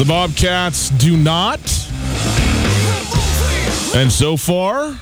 The Bobcats do not. And so far,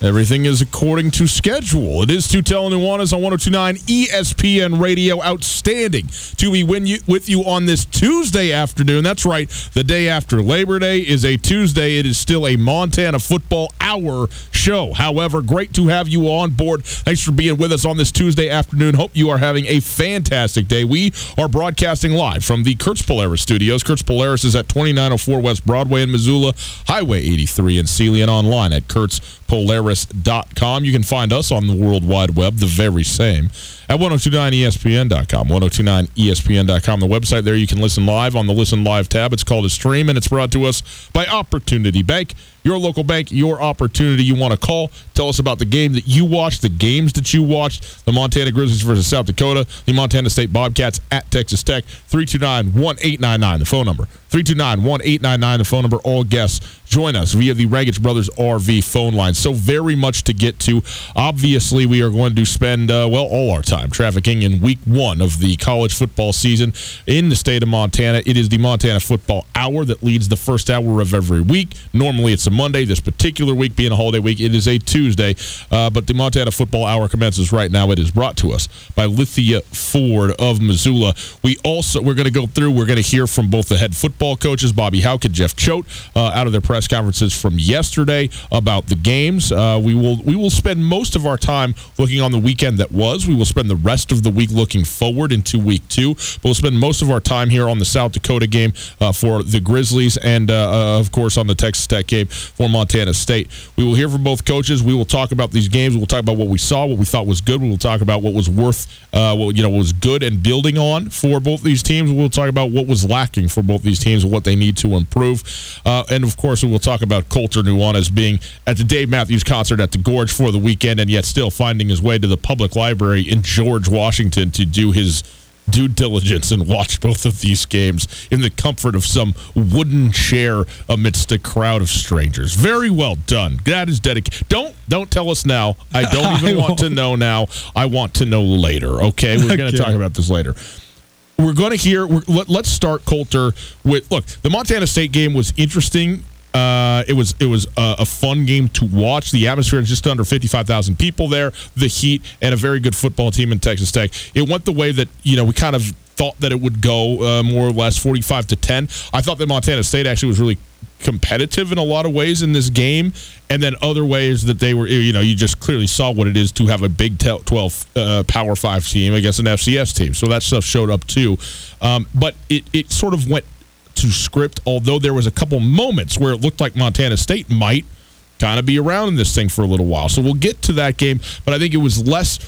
everything is according to schedule. It is Tutel Nuanez on 1029 ESPN Radio. Outstanding to be you, with you on this Tuesday afternoon. That's right. The day after Labor Day is a Tuesday. It is still a Montana football hour show. However, great to have you on board. Thanks for being with us on this Tuesday afternoon. Hope you are having a fantastic day. We are broadcasting live from the Kurtz Polaris studios. Kurtz Polaris is at 2904 West Broadway in Missoula, Highway 83 in Seeley, and online at kurtzpolaris.com. You can find us on the World Wide Web, the very same, at 1029ESPN.com. 1029ESPN.com, the website there. You can listen live on the Listen Live tab. It's called a stream, and it's brought to us by Opportunity Bank. Your local bank, your opportunity. You want to call, tell us about the game that you watched, the games that you watched, the Montana Grizzlies versus South Dakota, the Montana State Bobcats at Texas Tech, 329 1899, the phone number. 329 1899, the phone number. All guests join us via the Raggage Brothers RV phone line. So, very much to get to. Obviously, we are going to spend, uh, well, all our time trafficking in week one of the college football season in the state of Montana. It is the Montana Football Hour that leads the first hour of every week. Normally, it's a Monday. This particular week being a holiday week, it is a Tuesday. Uh, but the Montana Football Hour commences right now. It is brought to us by Lithia Ford of Missoula. We also, we're going to go through, we're going to hear from both the head football coaches, Bobby Hauck and Jeff Choate, uh, out of their press conferences from yesterday about the games. Uh, we will we will spend most of our time looking on the weekend that was. We will spend the rest of the week looking forward into week two. But we'll spend most of our time here on the South Dakota game uh, for the Grizzlies and, uh, uh, of course, on the Texas Tech game for Montana State. We will hear from both coaches. We will talk about these games. We'll talk about what we saw, what we thought was good. We will talk about what was worth, uh, what you know, was good and building on for both these teams. We'll talk about what was lacking for both these teams what they need to improve. Uh, and of course, we will talk about Colter Nuanez being at the Dave Matthews concert at the Gorge for the weekend, and yet still finding his way to the public library in George, Washington, to do his due diligence and watch both of these games in the comfort of some wooden chair amidst a crowd of strangers. Very well done. That is dedicated. Don't don't tell us now. I don't even want to know now. I want to know later. Okay, we're going to talk about this later. We're going to hear. We're, let, let's start Colter with. Look, the Montana State game was interesting. Uh, it was it was a, a fun game to watch. The atmosphere is just under fifty five thousand people there. The heat and a very good football team in Texas Tech. It went the way that you know we kind of thought that it would go, uh, more or less forty five to ten. I thought that Montana State actually was really competitive in a lot of ways in this game, and then other ways that they were, you know, you just clearly saw what it is to have a Big 12 uh, Power 5 team against an FCS team. So that stuff showed up too. Um, but it, it sort of went to script, although there was a couple moments where it looked like Montana State might kind of be around in this thing for a little while. So we'll get to that game, but I think it was less.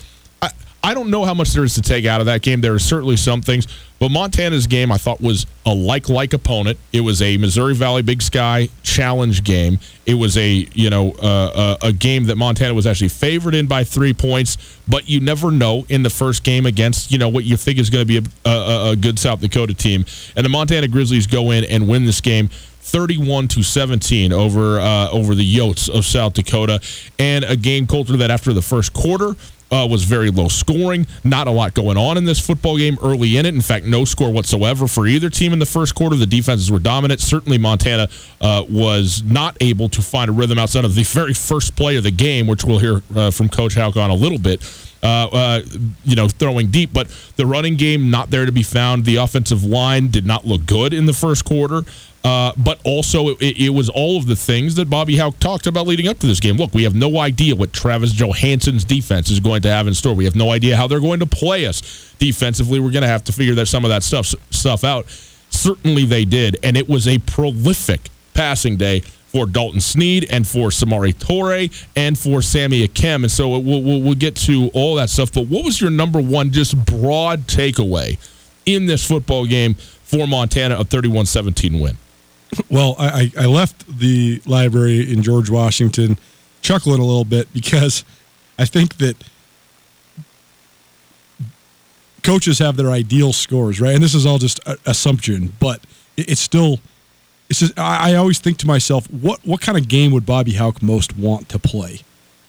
I, don't know how much there is to take out of that game. There are certainly some things, but Montana's game I thought was a like like opponent. It was a Missouri Valley Big Sky challenge game. It was a you know uh, a, a game that Montana was actually favored in by three points, but you never know in the first game against you know what you think is going to be a, a, a good South Dakota team, and the Montana Grizzlies go in and win this game 31 to 17 over uh, over the Yotes of South Dakota, and a game Colter that after the first quarter. Uh, was very low scoring. Not a lot going on in this football game early in it. In fact, no score whatsoever for either team in the first quarter. The defenses were dominant. Certainly, Montana uh, was not able to find a rhythm outside of the very first play of the game, which we'll hear uh, from Coach Hauck on a little bit. Uh, uh, you know, throwing deep, but the running game not there to be found. The offensive line did not look good in the first quarter. Uh, but also, it, it, was all of the things that Bobby Hauck talked about leading up to this game. Look, we have no idea what Travis Johansen's defense is going to have in store. We have no idea how they're going to play us defensively. We're going to have to figure that some of that stuff stuff out. Certainly, they did, and it was a prolific passing day for Dalton Sneed and for Samori Toure and for Sammy Akem. And so we'll, we'll, we'll get to all that stuff. But what was your number one, just broad takeaway in this football game for Montana, a 31 17 win? Well, I, I left the library in George Washington chuckling a little bit because I think that coaches have their ideal scores, right? And this is all just assumption, but it's still. It's just, I, always think to myself, what what kind of game would Bobby Hauck most want to play?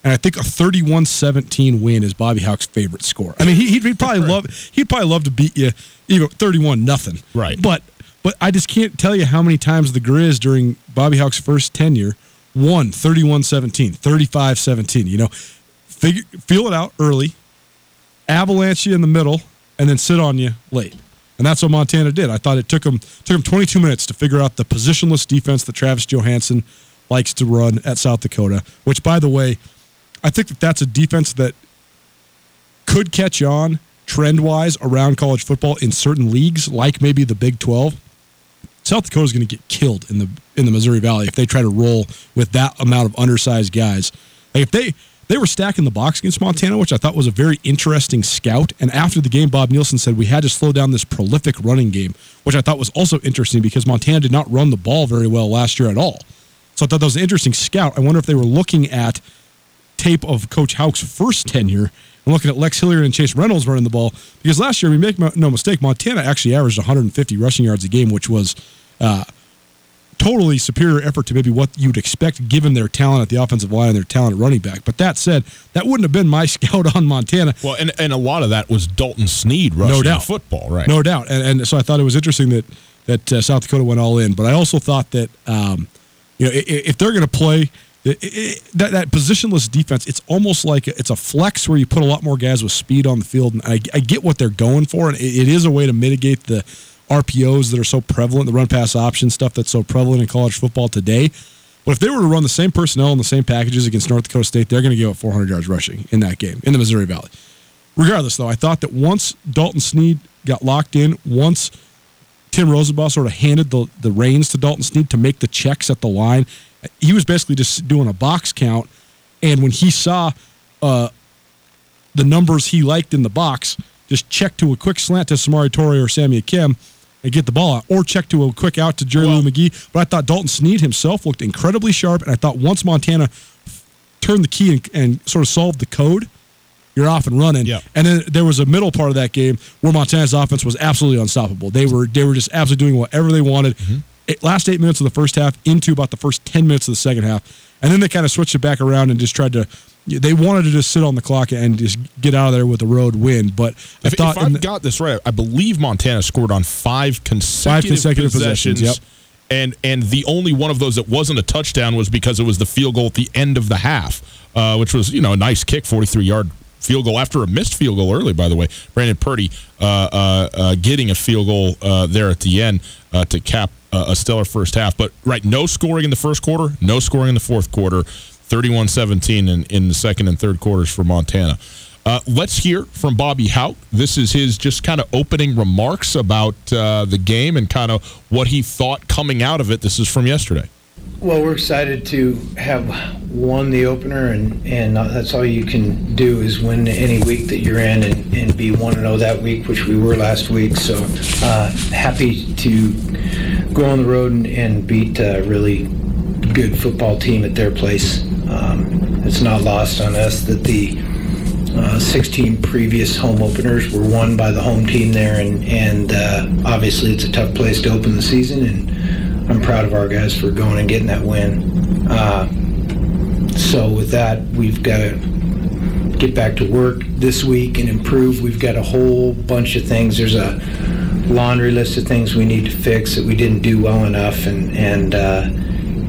And I think a 31-17 win is Bobby Hauck's favorite score. I mean, he, would probably love he'd probably love to beat you even 31 nothing. Right. But but I just can't tell you how many times the Grizz during Bobby Hauck's first tenure won 31 17, 35 17. You know, figure, feel it out early, avalanche you in the middle, and then sit on you late. And that's what Montana did. I thought it took them took them 22 minutes to figure out the positionless defense that Travis Johansen likes to run at South Dakota. Which, by the way, I think that that's a defense that could catch on trend wise around college football in certain leagues, like maybe the Big 12. South Dakota is going to get killed in the in the Missouri Valley if they try to roll with that amount of undersized guys. Like if they they were stacking the box against Montana, which I thought was a very interesting scout. And after the game, Bob Nielsen said we had to slow down this prolific running game, which I thought was also interesting because Montana did not run the ball very well last year at all. So I thought that was an interesting scout. I wonder if they were looking at tape of Coach Hauck's first tenure and looking at Lex Hilliard and Chase Reynolds running the ball because last year, we make no mistake, Montana actually averaged 150 rushing yards a game, which was uh, totally superior effort to maybe what you'd expect given their talent at the offensive line and their talent at running back. But that said, that wouldn't have been my scout on Montana. Well, and, and a lot of that was Dalton Sneed rushing no doubt. football, right? No doubt. And, and so I thought it was interesting that that uh, South Dakota went all in. But I also thought that um, you know if they're going to play – it, it, that, that positionless defense, it's almost like it's a flex where you put a lot more guys with speed on the field. And I, I get what they're going for, and it, it is a way to mitigate the RPOs that are so prevalent, the run pass option stuff that's so prevalent in college football today. But if they were to run the same personnel and the same packages against North Dakota State, they're going to give up 400 yards rushing in that game in the Missouri Valley. Regardless, though, I thought that once Dalton Sneed got locked in, once Timm Rosenbach sort of handed the, the reins to Dalton Sneed to make the checks at the line he was basically just doing a box count. And when he saw uh, the numbers he liked in the box, just check to a quick slant to Samori Toure or Sammy Akem and get the ball out, or check to a quick out to Jerry well, Lou McGee. But I thought Dalton Sneed himself looked incredibly sharp, and I thought once Montana turned the key and, and sort of solved the code, you're off and running. Yeah. And then there was a middle part of that game where Montana's offense was absolutely unstoppable. They were they were just absolutely doing whatever they wanted. Mm-hmm last eight minutes of the first half into about the first 10 minutes of the second half. And then they kind of switched it back around and just tried to. They wanted to just sit on the clock and just get out of there with a road win. But I if, thought. If I've the, got this right, I believe Montana scored on five consecutive, five consecutive possessions. possessions yep. And, and the only one of those that wasn't a touchdown was because it was the field goal at the end of the half, uh, which was, you know, a nice kick, 43 yard field goal after a missed field goal early, by the way. Brandon Purdy uh, uh, uh getting a field goal uh, there at the end uh, to cap a stellar first half. But right, no scoring in the first quarter, no scoring in the fourth quarter. 31-17 in, in the second and third quarters for Montana. Uh, let's hear from Bobby Hauck. This is his just kind of opening remarks about uh, the game and kind of what he thought coming out of it. This is from yesterday. Well, we're excited to have won the opener, and, and that's all you can do is win any week that you're in and, and be 1 0 that week, which we were last week. So uh, happy to go on the road and, and beat a really good football team at their place. Um, it's not lost on us that the uh, 16 previous home openers were won by the home team there, and, and uh, obviously it's a tough place to open the season. And I'm proud of our guys for going and getting that win. Uh, so with that, we've got to get back to work this week and improve. We've got a whole bunch of things. There's a laundry list of things we need to fix that we didn't do well enough, and and uh,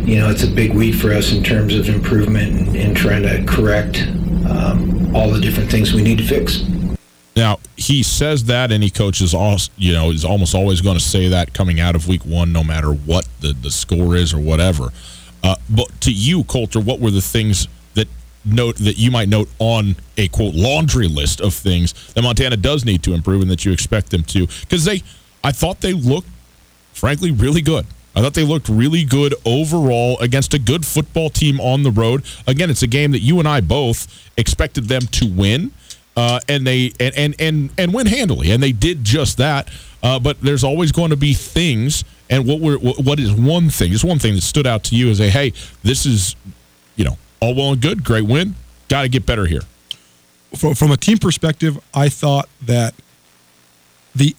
you know it's a big week for us in terms of improvement and, and trying to correct um, all the different things we need to fix. Now he says that, and he coaches all. You know, is almost always going to say that coming out of week one, no matter what the the score is or whatever. Uh, but to you, Colter, what were the things that note that you might note on a quote laundry list of things that Montana does need to improve and that you expect them to? Because they, I thought they looked, frankly, really good. I thought they looked really good overall against a good football team on the road. Again, it's a game that you and I both expected them to win uh, and they and, and and and win handily, and they did just that. Uh, but there's always going to be things, and what were what is one thing? Just one thing that stood out to you is a hey, this is you know all well and good, great win, got to get better here. From, from a team perspective, I thought that the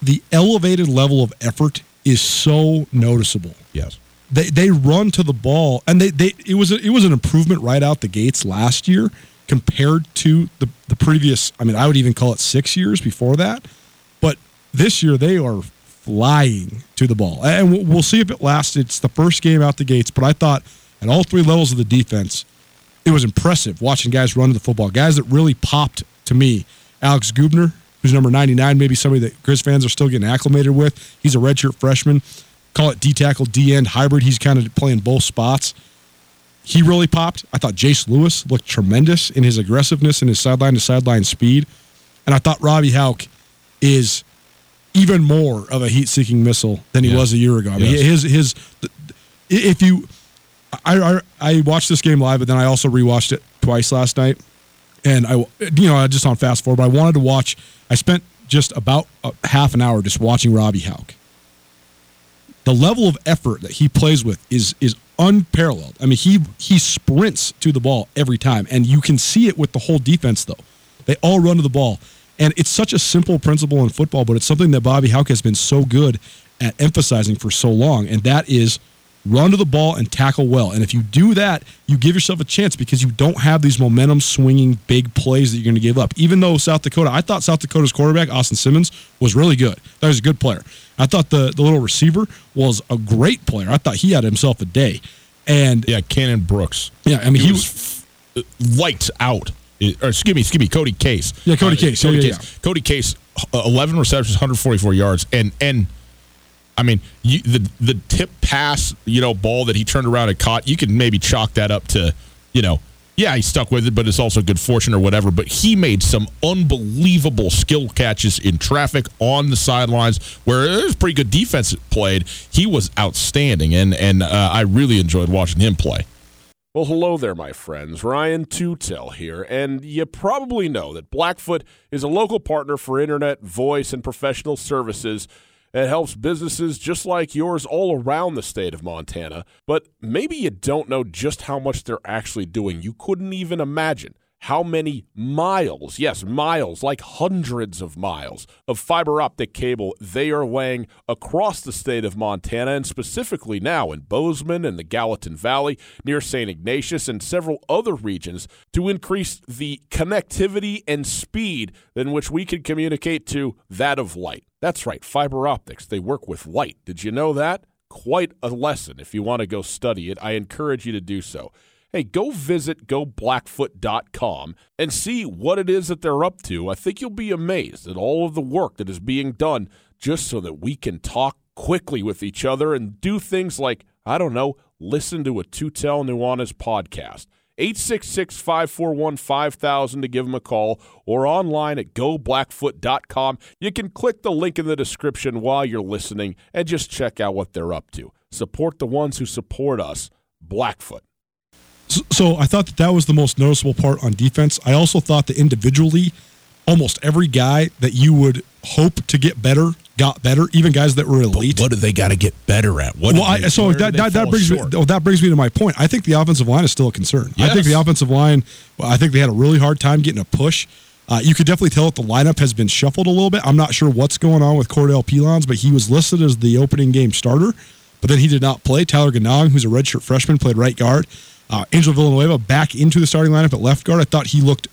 the elevated level of effort is so noticeable. Yes. They, they run to the ball and they, they it was a, it was an improvement right out the gates last year compared to the, the previous, I mean, I would even call it six years before that. But this year, they are flying to the ball. And we'll see if it lasts. It's the first game out the gates, but I thought at all three levels of the defense, it was impressive watching guys run to the football. Guys that really popped to me. Alex Gubner, who's number 99, maybe somebody that Grizz fans are still getting acclimated with. He's a redshirt freshman. Call it D tackle, D end hybrid. He's kind of playing both spots he really popped. I thought Jace Lewis looked tremendous in his aggressiveness and his sideline to sideline speed. And I thought Robbie Hauck is even more of a heat seeking missile than he yeah. was a year ago. I mean, yes. his, his, if you, I, I, I watched this game live, but then I also rewatched it twice last night. And I, you know, I just on fast forward, but I wanted to watch, I spent just about a half an hour just watching Robbie Hauck. The level of effort that he plays with is is unparalleled. I mean, he he sprints to the ball every time, and you can see it with the whole defense. Though they all run to the ball, and it's such a simple principle in football, but it's something that Bobby Hauck has been so good at emphasizing for so long, and that is run to the ball and tackle well. And if you do that, you give yourself a chance because you don't have these momentum swinging big plays that you're going to give up. Even though South Dakota, I thought South Dakota's quarterback, Austin Simmons, was really good. That was a good player. I thought the, the little receiver was a great player. I thought he had himself a day. And yeah, Cannon Brooks. Yeah, I mean he, he was, was lights out. Or excuse me, excuse me, Cody Case. Yeah, Cody uh, Case. Cody yeah, Case. Yeah. Cody Case, uh, eleven receptions, 144 yards, and and I mean you, the the tip pass, you know, ball that he turned around and caught. You could maybe chalk that up to, you know, yeah, he stuck with it, but it's also good fortune or whatever. But he made some unbelievable skill catches in traffic on the sidelines where there's pretty good defense played. He was outstanding, and and uh, I really enjoyed watching him play. Well, hello there, my friends. Ryan Tutel here, and you probably know that Blackfoot is a local partner for internet, voice, and professional services it helps businesses just like yours all around the state of Montana, but maybe you don't know just how much they're actually doing. You couldn't even imagine how many miles, yes, miles, like hundreds of miles of fiber optic cable they are laying across the state of Montana and specifically now in Bozeman and the Gallatin Valley near St. Ignatius and several other regions to increase the connectivity and speed in which we can communicate to that of light. That's right, fiber optics. They work with light. Did you know that? Quite a lesson. If you want to go study it, I encourage you to do so hey, go visit goblackfoot.com and see what it is that they're up to. I think you'll be amazed at all of the work that is being done just so that we can talk quickly with each other and do things like, I don't know, listen to a Tutel Nuanez podcast. 866 541 5000 to give them a call or online at goblackfoot.com. You can click the link in the description while you're listening and just check out what they're up to. Support the ones who support us. Blackfoot. So, so I thought that that was the most noticeable part on defense. I also thought that individually, almost every guy that you would hope to get better got better, even guys that were elite. But what do they got to get better at? What well, I, so that, that, that brings short? me well, that brings me to my point. I think the offensive line is still a concern. Yes. I think the offensive line. I think they had a really hard time getting a push. Uh, you could definitely tell that the lineup has been shuffled a little bit. I'm not sure what's going on with Cordell Pelons, but he was listed as the opening game starter, but then he did not play. Tyler Ganong, who's a redshirt freshman, played right guard. Uh, Angel Villanueva back into the starting lineup at left guard. I thought he looked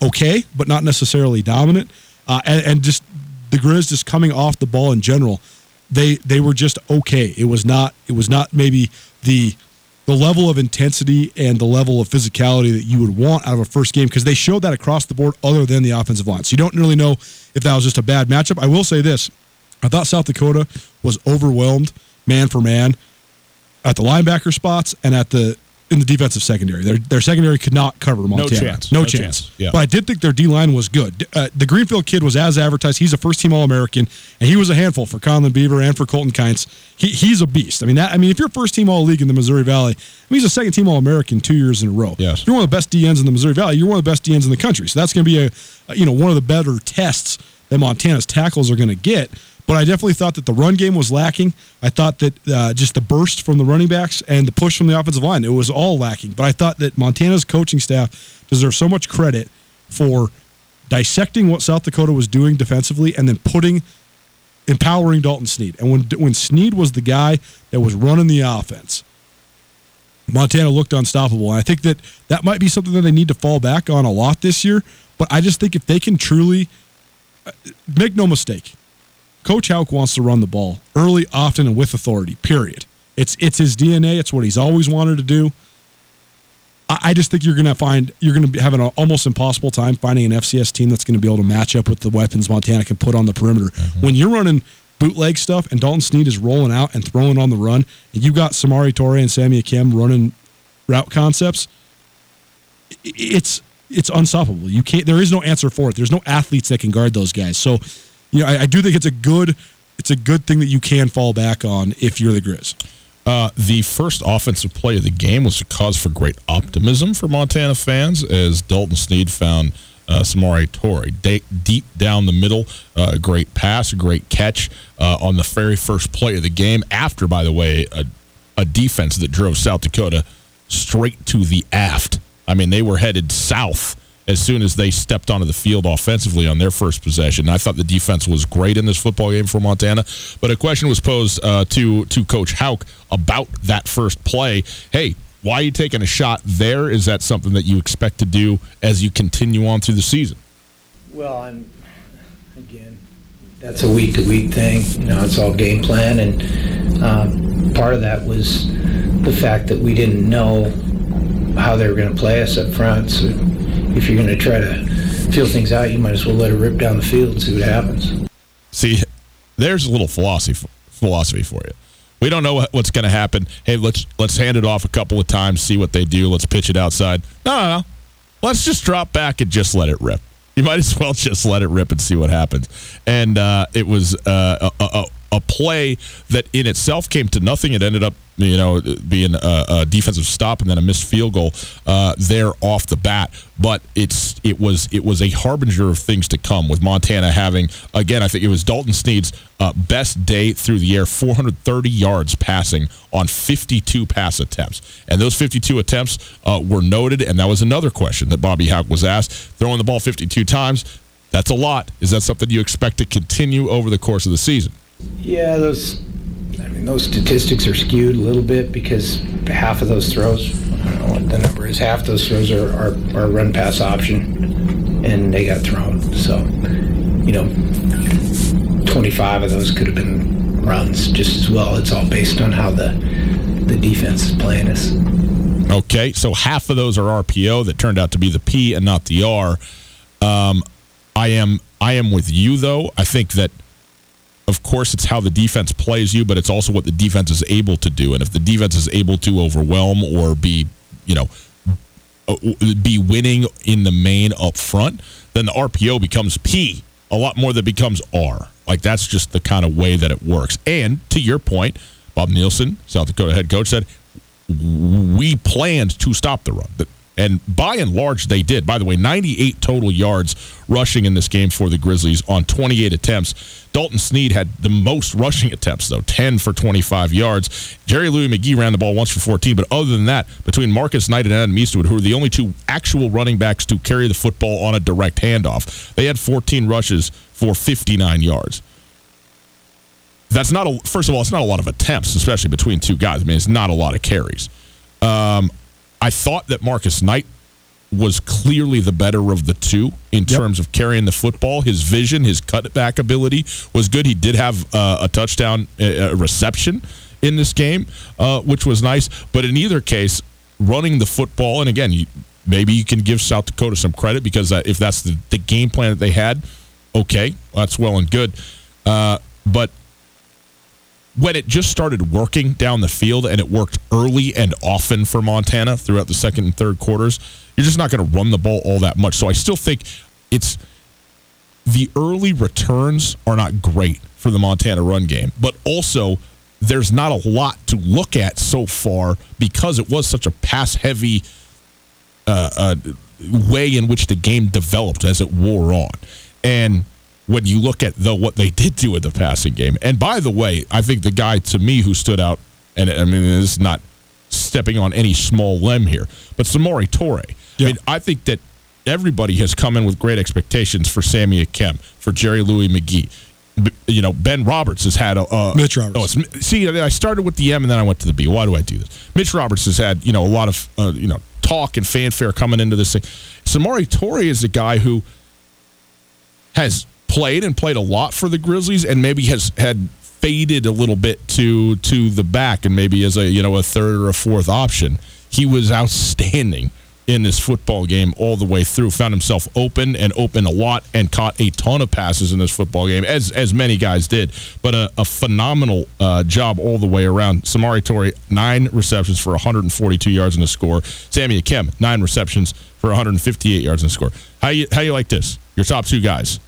okay, but not necessarily dominant. Uh, and, and, just the Grizz just coming off the ball in general, they they were just okay. It was not it was not maybe the the level of intensity and the level of physicality that you would want out of a first game because they showed that across the board other than the offensive line. So you don't really know if that was just a bad matchup. I will say this. I thought South Dakota was overwhelmed man for man at the linebacker spots and at the in the defensive secondary. Their their secondary could not cover Montana. No chance. No, no chance. chance. Yeah. But I did think their D line was good. Uh, the Greenfield kid was as advertised. He's a first team All American, and he was a handful for Conlon Beaver and for Colton Kynes. He, he's a beast. I mean, that, I mean, if you're first team All League in the Missouri Valley, I mean, he's a second team All American two years in a row. Yes. If you're one of the best DNs in the Missouri Valley. You're one of the best DNs in the country. So that's going to be a, a you know one of the better tests that Montana's tackles are going to get. But I definitely thought that the run game was lacking. I thought that uh, just the burst from the running backs and the push from the offensive line, it was all lacking. But I thought that Montana's coaching staff deserves so much credit for dissecting what South Dakota was doing defensively and then putting empowering Dalton Sneed. And when when Sneed was the guy that was running the offense, Montana looked unstoppable. And I think that that might be something that they need to fall back on a lot this year. But I just think if they can truly uh, make no mistake, Coach Hauck wants to run the ball early, often, and with authority. Period. It's it's his DNA. It's what he's always wanted to do. I, I just think you're going to find you're going to be having an almost impossible time finding an FCS team that's going to be able to match up with the weapons Montana can put on the perimeter. Mm-hmm. When you're running bootleg stuff and Dalton Sneed is rolling out and throwing on the run, and you've got Samori Toure and Sammy Akem running route concepts, it's it's unstoppable. You can't. There is no answer for it. There's no athletes that can guard those guys. So you know, I, I, do think it's a good it's a good thing that you can fall back on if you're the Grizz. Uh, the first offensive play of the game was a cause for great optimism for Montana fans as Dalton Sneed found uh, Samori Toure de- deep down the middle. Uh, great pass, a great catch uh, on the very first play of the game. After, by the way, a, a defense that drove South Dakota straight to the aft. I mean, they were headed south as soon as they stepped onto the field offensively on their first possession. I thought the defense was great in this football game for Montana. But a question was posed uh, to to Coach Hauck about that first play. Hey, why are you taking a shot there? Is that something that you expect to do as you continue on through the season? Well, I'm again. That's a week to week thing. You know, it's all game plan, and um, part of that was the fact that we didn't know how they were going to play us up front. So if you're going to try to feel things out, you might as well let it rip down the field and see what happens. See, there's a little philosophy philosophy for you. We don't know what's going to happen. Hey, let's let's hand it off a couple of times, see what they do. Let's pitch it outside. No, no, no. Let's just drop back and just let it rip. You might as well just let it rip and see what happens. And uh, it was uh, a, a, a play that in itself came to nothing. It ended up, you know, being a, a defensive stop and then a missed field goal uh, there off the bat. But it's it was it was a harbinger of things to come with Montana having again. I think it was Dalton Sneed's uh, best day through the air, 430 yards passing on 52 pass attempts, and those 52 attempts uh, were noted. And that was another question that Bobby Hauck was asked: throwing the ball 52 times. That's a lot. Is that something you expect to continue over the course of the season? Yeah, those. I mean, those statistics are skewed a little bit because half of those throws, I don't know what the number is, half those throws are, are, are run pass option, and they got thrown. So, you know, 25 of those could have been runs just as well. It's all based on how the the defense is playing us. Okay, so half of those are RPO that turned out to be the P and not the R. Um, I am I am with you though. I think that of course, it's how the defense plays you, but it's also what the defense is able to do. And if the defense is able to overwhelm or be, you know, uh, be winning in the main up front, then the RPO becomes P a lot more than becomes R. Like that's just the kind of way that it works. And to your point, Bob Nielsen, South Dakota head coach, said we planned to stop the run. And by and large, they did. By the way, 98 total yards rushing in this game for the Grizzlies on 28 attempts. Dalton Sneed had the most rushing attempts, though, 10 for 25 yards. Jerry Louie-McGee ran the ball once for 14, but other than that, between Marcus Knight and Adam Eastwood, who are the only two actual running backs to carry the football on a direct handoff, they had 14 rushes for 59 yards. That's not a, first of all, it's not a lot of attempts, especially between two guys. I mean, it's not a lot of carries. Um, I thought that Marcus Knight was clearly the better of the two in yep. terms of carrying the football. His vision, his cutback ability was good. He did have uh, a touchdown uh, reception in this game, uh, which was nice. But in either case, running the football, and again, you, maybe you can give South Dakota some credit because uh, if that's the, the, game plan that they had, okay, that's well and good. Uh, but when it just started working down the field and it worked early and often for Montana throughout the second and third quarters, you're just not going to run the ball all that much. So I still think it's the early returns are not great for the Montana run game, but also there's not a lot to look at so far because it was such a pass heavy uh, uh, way in which the game developed as it wore on. And when you look at the what they did do in the passing game. And by the way, I think the guy to me who stood out, and I mean this is not stepping on any small limb here, but Samori Toure. Yeah. I mean, I think that everybody has come in with great expectations for Sammy Akem, for Jerry Louie-McGee. You know, Ben Roberts has had a. Uh, Mitch Roberts. Oh, see, I started with the M and then I went to the B. Why do I do this? Mitch Roberts has had, you know, a lot of, uh, you know, talk and fanfare coming into this thing. Samori Toure is a guy who has played and played a lot for the Grizzlies and maybe has had faded a little bit to to the back and maybe as a you know a third or a fourth option. He was outstanding in this football game all the way through. Found himself open and open a lot and caught a ton of passes in this football game, as as many guys did. But a, a phenomenal uh, job all the way around. Samori Toure, nine receptions for 142 yards in the score. Sammy Akem, nine receptions for 158 yards in the score. How you how you like this? Your top two guys.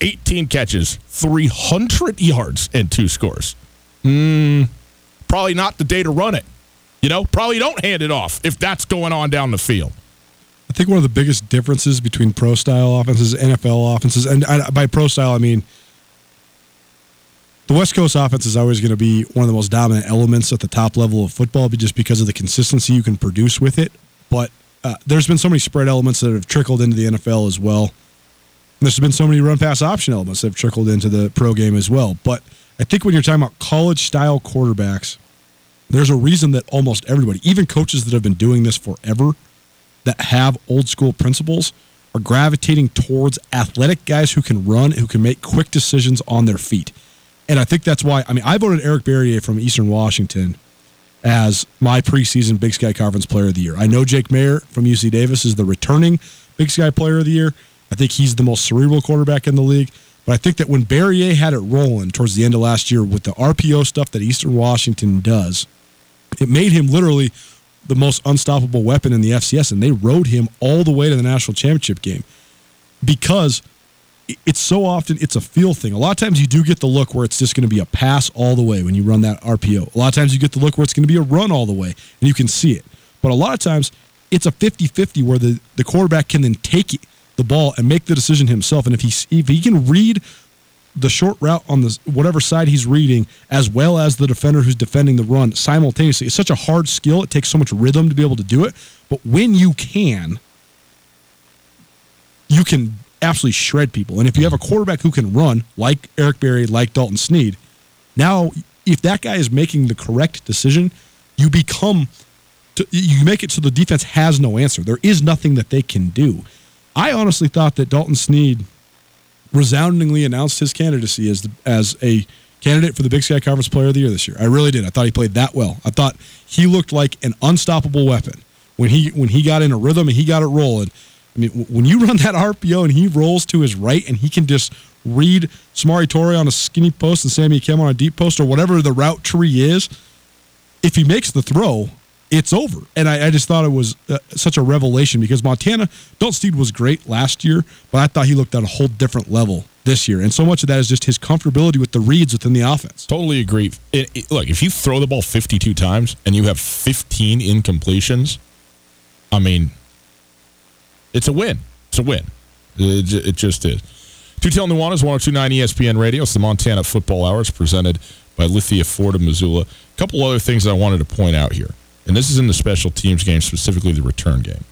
18 catches, 300 yards, and two scores. Mm, probably not the day to run it. You know, probably don't hand it off if that's going on down the field. I think one of the biggest differences between pro style offenses, NFL offenses, and by pro style, I mean the West Coast offense is always going to be one of the most dominant elements at the top level of football, just because of the consistency you can produce with it. But uh, there's been so many spread elements that have trickled into the NFL as well. There's been so many run pass option elements that have trickled into the pro game as well. But I think when you're talking about college style quarterbacks, there's a reason that almost everybody, even coaches that have been doing this forever, that have old school principles, are gravitating towards athletic guys who can run, who can make quick decisions on their feet. And I think that's why, I mean, I voted Eric Barriere from Eastern Washington as my preseason Big Sky Conference Player of the Year. I know Jake Maier from UC Davis is the returning Big Sky Player of the Year. I think he's the most cerebral quarterback in the league. But I think that when Barriere had it rolling towards the end of last year with the RPO stuff that Eastern Washington does, it made him literally the most unstoppable weapon in the FCS, and they rode him all the way to the national championship game because it's so often it's a feel thing. A lot of times you do get the look where it's just going to be a pass all the way when you run that RPO. A lot of times you get the look where it's going to be a run all the way, and you can see it. But a lot of times it's a 50-50 where the, the quarterback can then take it the ball and make the decision himself. And if he if he can read the short route on the whatever side he's reading, as well as the defender who's defending the run simultaneously, it's such a hard skill. It takes so much rhythm to be able to do it. But when you can, you can absolutely shred people. And if you have a quarterback who can run, like Eric Berry, like Dalton Sneed, now if that guy is making the correct decision, you become you make it so the defense has no answer. There is nothing that they can do. I honestly thought that Dalton Sneed resoundingly announced his candidacy as the, as a candidate for the Big Sky Conference Player of the Year this year. I really did. I thought he played that well. I thought he looked like an unstoppable weapon when he when he got in a rhythm and he got it rolling. I mean, when you run that RPO and he rolls to his right and he can just read Samori Toure on a skinny post and Sammy Akem on a deep post or whatever the route tree is, if he makes the throw, it's over. And I, I just thought it was uh, such a revelation because Montana, Dalton Sneed was great last year, but I thought he looked at a whole different level this year. And so much of that is just his comfortability with the reads within the offense. Totally agree. It, it, look, if you throw the ball 52 times and you have 15 incompletions, I mean, it's a win. It's a win. It, it just is. Tutel Nuanez, 1029 ESPN Radio. It's the Montana Football Hours presented by Lithia Ford of Missoula. A couple other things I wanted to point out here, and this is in the special teams game, specifically the return game.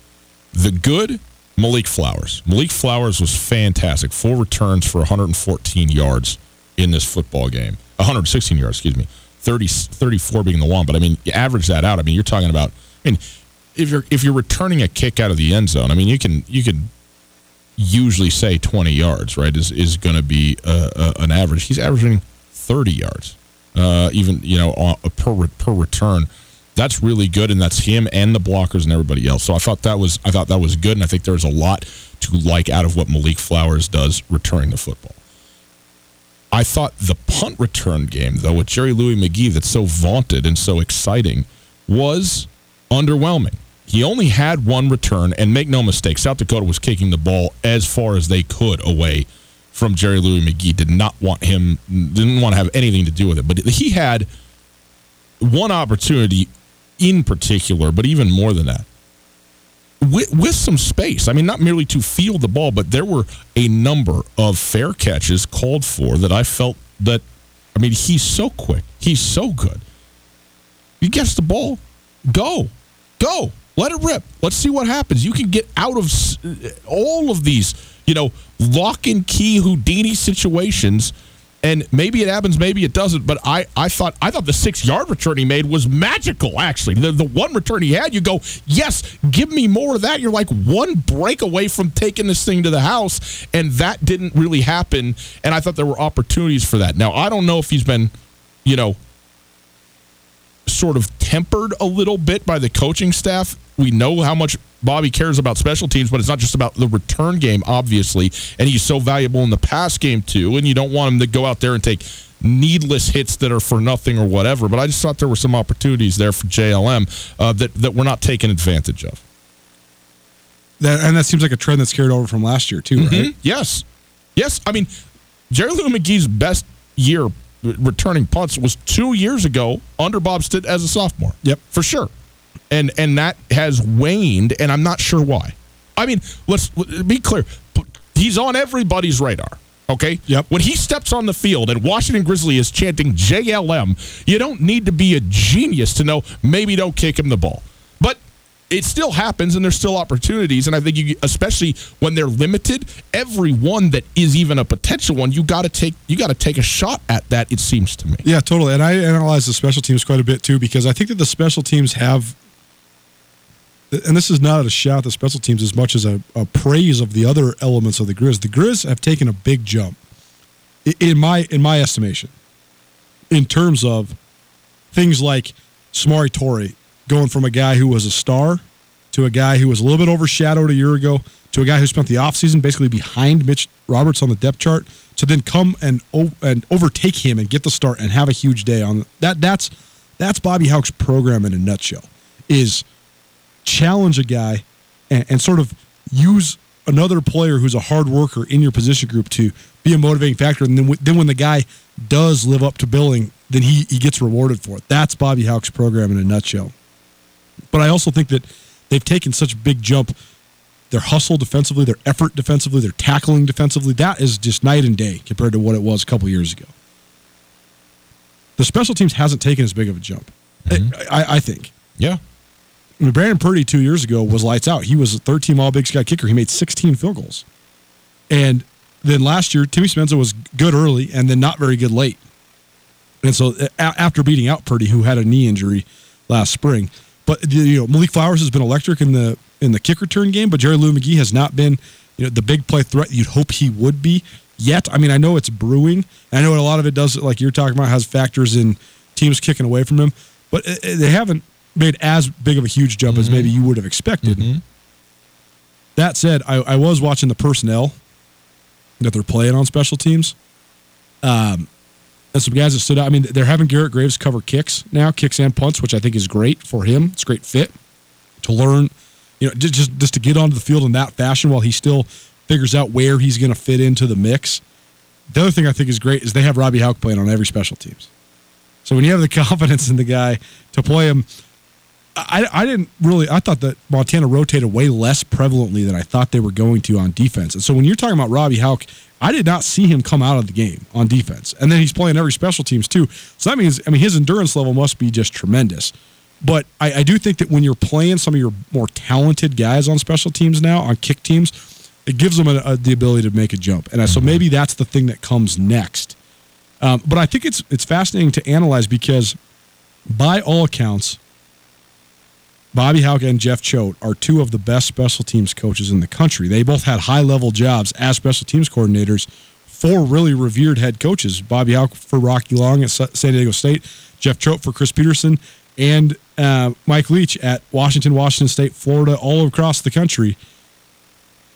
The good, Malik Flowers. Malik Flowers was fantastic. Four returns for 114 yards in this football game. 116 yards, excuse me. 30, 34 being the one, but I mean, you average that out. I mean, you're talking about. I mean, if you're if you're returning a kick out of the end zone, I mean, you can you can usually say 20 yards, right? Is is going to be uh, uh, an average. He's averaging 30 yards, uh, even you know uh, per per return. That's really good, and that's him and the blockers and everybody else. So I thought that was I thought that was good, and I think there's a lot to like out of what Malik Flowers does returning the football. I thought the punt return game, though, with Jerry Louie-McGee, that's so vaunted and so exciting, was underwhelming. He only had one return, and make no mistake, South Dakota was kicking the ball as far as they could away from Jerry Louie-McGee. Did not want him, didn't want to have anything to do with it. But he had one opportunity in particular, but even more than that, with, with some space. I mean, not merely to field the ball, but there were a number of fair catches called for that I felt that, I mean, he's so quick. He's so good. He gets the ball, go, go, let it rip. Let's see what happens. You can get out of all of these, you know, lock and key Houdini situations and maybe it happens, maybe it doesn't. But I, I thought I thought the six yard return he made was magical. Actually, the the one return he had, you go, yes, give me more of that. You're like one break away from taking this thing to the house, and that didn't really happen. And I thought there were opportunities for that. Now I don't know if he's been, you know, sort of tempered a little bit by the coaching staff. We know how much Bobby cares about special teams, but it's not just about the return game, obviously. And he's so valuable in the pass game, too. And you don't want him to go out there and take needless hits that are for nothing or whatever. But I just thought there were some opportunities there for JLM uh, that, that we're not taking advantage of. That, and that seems like a trend that's carried over from last year, too, mm-hmm. right? Yes. Yes. I mean, Jerry Lou McGee's best year returning punts was two years ago under Bob Stitt as a sophomore. Yep. For sure and and that has waned, and I'm not sure why. I mean, let's be clear. He's on everybody's radar. Okay. Yep. When he steps on the field and Washington Grizzly is chanting JLM, you don't need to be a genius to know maybe don't kick him the ball. It still happens and there's still opportunities. And I think you, especially when they're limited, every one that is even a potential one, you got to take you got to take a shot at that. It seems to me. Yeah, totally. And I analyze the special teams quite a bit too because I think that the special teams have and this is not a shout the special teams as much as a, a, praise of the other elements of the Grizz. The Grizz have taken a big jump, in my in my estimation, in terms of things like Samori Toure going from a guy who was a star to a guy who was a little bit overshadowed a year ago to a guy who spent the offseason basically behind Mitch Roberts on the depth chart to then come and and overtake him and get the start and have a huge day on that. That's that's Bobby Hauck's program in a nutshell. Is challenge a guy and, and sort of use another player who's a hard worker in your position group to be a motivating factor. And then, then when the guy does live up to billing, then he, he gets rewarded for it. That's Bobby Hauck's program in a nutshell. But I also think that they've taken such a big jump. Their hustle defensively, their effort defensively, their tackling defensively, that is just night and day compared to what it was a couple years ago. The special teams hasn't taken as big of a jump, mm-hmm. I, I think. Yeah. I mean, Brandon Purdy two years ago was lights out. He was a third team All Big Sky kicker. He made 16 field goals. And then last year, Timmy Spenza was good early and then not very good late. And so after beating out Purdy, who had a knee injury last spring, but you know Malik Flowers has been electric in the in the kick return game, but Jerry Lou McGee has not been you know the big play threat you'd hope he would be yet. I mean, I know it's brewing. I know a lot of it does, like you're talking about, has factors in teams kicking away from him, but they haven't made as big of a huge jump mm-hmm. as maybe you would have expected. Mm-hmm. That said, I, I, was watching the personnel that they're playing on special teams. Um, some guys that stood out. I mean, they're having Garrett Graves cover kicks now, kicks and punts, which I think is great for him. It's great fit to learn, you know, just just, just to get onto the field in that fashion while he still figures out where he's going to fit into the mix. The other thing I think is great is they have Robbie Hauck playing on every special teams. So when you have the confidence in the guy to play him, I, I didn't really. I thought that Montana rotated way less prevalently than I thought they were going to on defense. And so when you're talking about Robbie Hauck, I did not see him come out of the game on defense. And then he's playing every special teams too. So that means, I mean, his endurance level must be just tremendous. But I, I do think that when you're playing some of your more talented guys on special teams now, on kick teams, it gives them a, a, the ability to make a jump. And so maybe that's the thing that comes next. Um, but I think it's it's fascinating to analyze because, by all accounts, Bobby Hauck and Jeff Choate are two of the best special teams coaches in the country. They both had high level jobs as special teams coordinators for really revered head coaches. Bobby Hauck for Rocky Long at San Diego State, Jeff Choate for Chris Petersen, and uh, Mike Leach at Washington, Washington State, Florida, all across the country.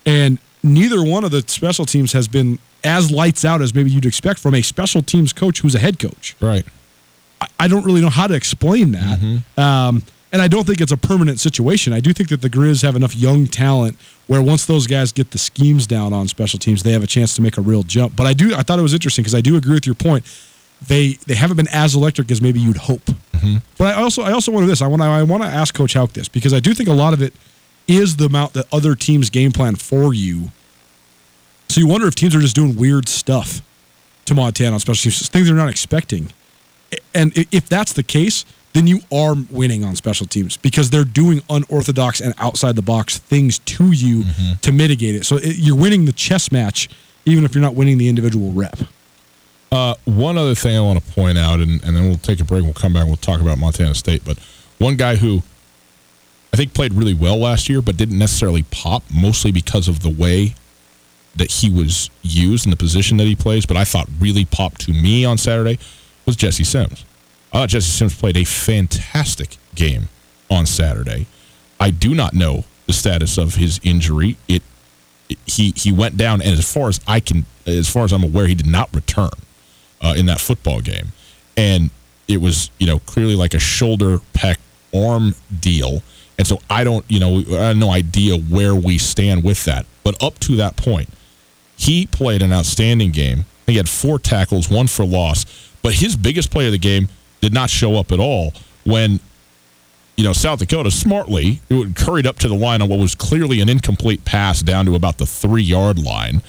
And neither one of the special teams has been as lights out as maybe you'd expect from a special teams coach who's a head coach. Right. I, I don't really know how to explain that. Mm-hmm. Um, and I don't think it's a permanent situation. I do think that the Grizz have enough young talent where once those guys get the schemes down on special teams, they have a chance to make a real jump. But I do, I thought it was interesting because I do agree with your point. They they haven't been as electric as maybe you'd hope. Mm-hmm. But I also I also want this. I want I want to ask Coach Hauck this because I do think a lot of it is the amount that other teams game plan for you. So you wonder if teams are just doing weird stuff to Montana on special teams, things they're not expecting. And if that's the case, then you are winning on special teams because they're doing unorthodox and outside the box things to you mm-hmm. to mitigate it. So it, you're winning the chess match, even if you're not winning the individual rep. Uh, one other thing I want to point out, and, and then we'll take a break. We'll come back. and We'll talk about Montana State. But one guy who I think played really well last year, but didn't necessarily pop, mostly because of the way that he was used in the position that he plays. But I thought really popped to me on Saturday was Jesse Sims. Uh, Jesse Sims played a fantastic game on Saturday. I do not know the status of his injury. It, it, he he went down, and as far as I can, as far as I'm aware, he did not return uh, in that football game, and it was you know clearly like a shoulder, pec, arm deal, and so I don't you know I have no idea where we stand with that. But up to that point, he played an outstanding game. He had four tackles, one for loss, but his biggest play of the game did not show up at all when you know South Dakota smartly curried up to the line on what was clearly an incomplete pass down to about the three yard line,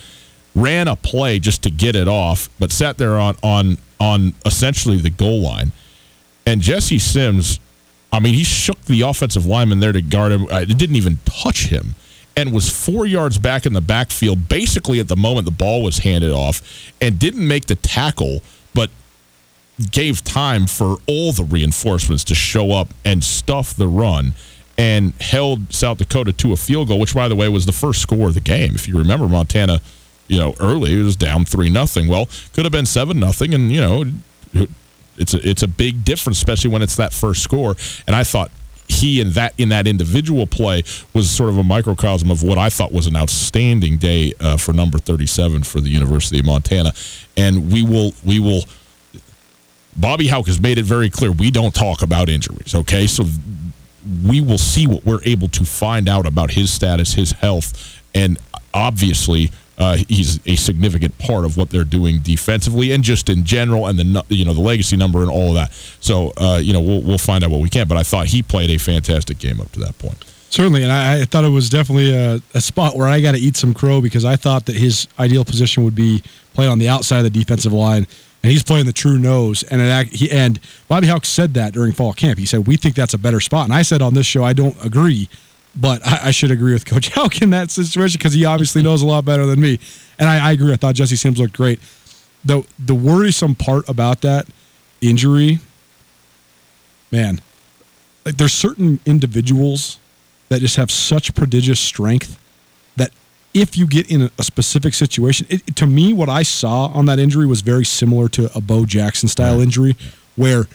ran a play just to get it off, but sat there on on on essentially the goal line, and Jesse Sims. I mean, he shook the offensive lineman there to guard him. Uh, it didn't even touch him and was four yards back in the backfield, basically at the moment the ball was handed off, and didn't make the tackle, but gave time for all the reinforcements to show up and stuff the run and held South Dakota to a field goal, which, by the way, was the first score of the game. If you remember, Montana, you know, early it was down three nothing. Well, could have been seven nothing, and you know, it's a, it's a big difference, especially when it's that first score. And I thought he in that in that individual play was sort of a microcosm of what I thought was an outstanding day uh, for number 37 for the University of Montana. And we will we will Bobby Hauck has made it very clear we don't talk about injuries, okay? So we will see what we're able to find out about his status, his health, and obviously uh, he's a significant part of what they're doing defensively and just in general, and the you know the legacy number and all of that. So uh, you know we'll we'll find out what we can. But I thought he played a fantastic game up to that point. Certainly, and I, I thought it was definitely a, a spot where I got to eat some crow because I thought that his ideal position would be playing on the outside of the defensive line and he's playing the true nose. And he and Bobby Hauck said that during fall camp. He said we think that's a better spot, and I said on this show I don't agree, but I, I should agree with Coach Hauck in that situation because he obviously knows a lot better than me. And I, I agree. I thought Jesse Sims looked great. the The worrisome part about that injury, man, like there's certain individuals that just have such prodigious strength if you get in a, specific situation, it, to me, what I saw on that injury was very similar to a Bo Jackson style right. injury, where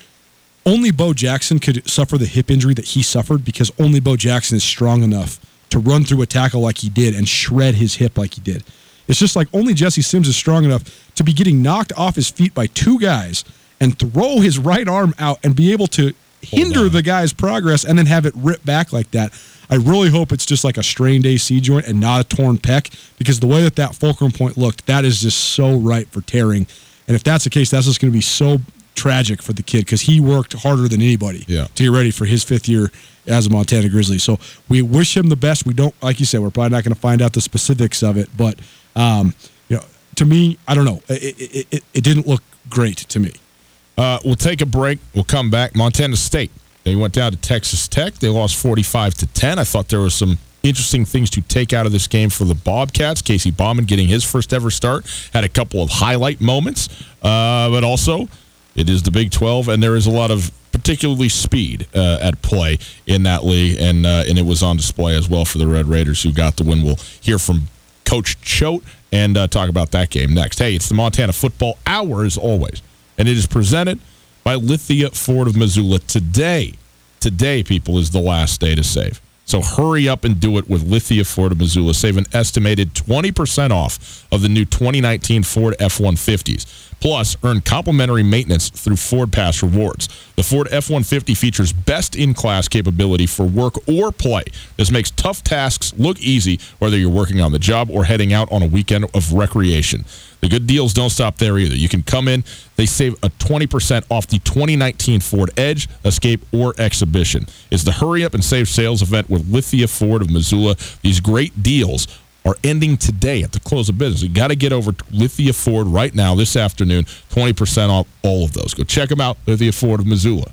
only Bo Jackson could suffer the hip injury that he suffered because only Bo Jackson is strong enough to run through a tackle like he did and shred his hip like he did. It's just like only Jesse Sims is strong enough to be getting knocked off his feet by two guys and throw his right arm out and be able to hinder the guy's progress and then have it rip back like that. I really hope it's just like a strained AC joint and not a torn pec because the way that that fulcrum point looked, that is just so ripe for tearing. And if that's the case, that's just going to be so tragic for the kid because he worked harder than anybody Yeah. to get ready for his fifth year as a Montana Grizzly. So we wish him the best. We don't, like you said, we're probably not going to find out the specifics of it, but um, you know, to me, I don't know. It, it, it, it didn't look great to me. Uh, we'll take a break. We'll come back. Montana State. They went down to Texas Tech. They lost 45 to 10. I thought there was some interesting things to take out of this game for the Bobcats. Casey Bauman getting his first ever start had a couple of highlight moments, uh, but also it is the Big 12, and there is a lot of particularly speed uh, at play in that league, and uh, and it was on display as well for the Red Raiders who got the win. We'll hear from Coach Choate and uh, talk about that game next. Hey, it's the Montana Football Hour as always, and it is presented by Lithia Ford of Missoula today. Today, people, is the last day to save. So hurry up and do it with Lithia Ford of Missoula. Save an estimated 20% off of the new 2019 Ford F 150s. Plus, earn complimentary maintenance through Ford Pass Rewards. The Ford F 150 features best in class capability for work or play. This makes tough tasks look easy, whether you're working on the job or heading out on a weekend of recreation. The good deals don't stop there either. You can come in, they save a 20% off the 2019 Ford Edge, Escape, or Expedition. It's the hurry up and save sales event with Lithia Ford of Missoula. These great deals are ending today at the close of business. You got to get over to Lithia Ford right now, this afternoon. 20% off all of those. Go check them out, Lithia Ford of Missoula.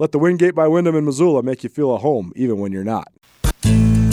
Let the Wingate by Wyndham in Missoula make you feel at home, even when you're not.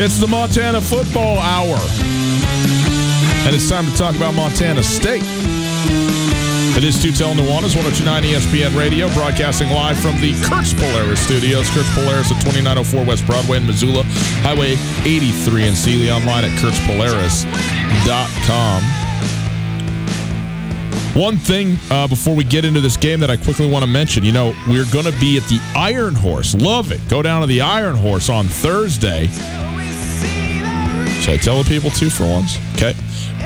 It's the Montana Football Hour. And it's time to talk about Montana State. It is Tutel Nuanez, 1029 ESPN Radio, broadcasting live from the Kurtz Polaris studios. Kurtz Polaris at 2904 West Broadway in Missoula, Highway 83 in Seeley, online at kurtzpolaris.com. One thing uh, before we get into this game that I quickly want to mention, you know, we're going to be at the Iron Horse. Love it. Go down to the Iron Horse on Thursday. Should I tell the people too for once? Okay.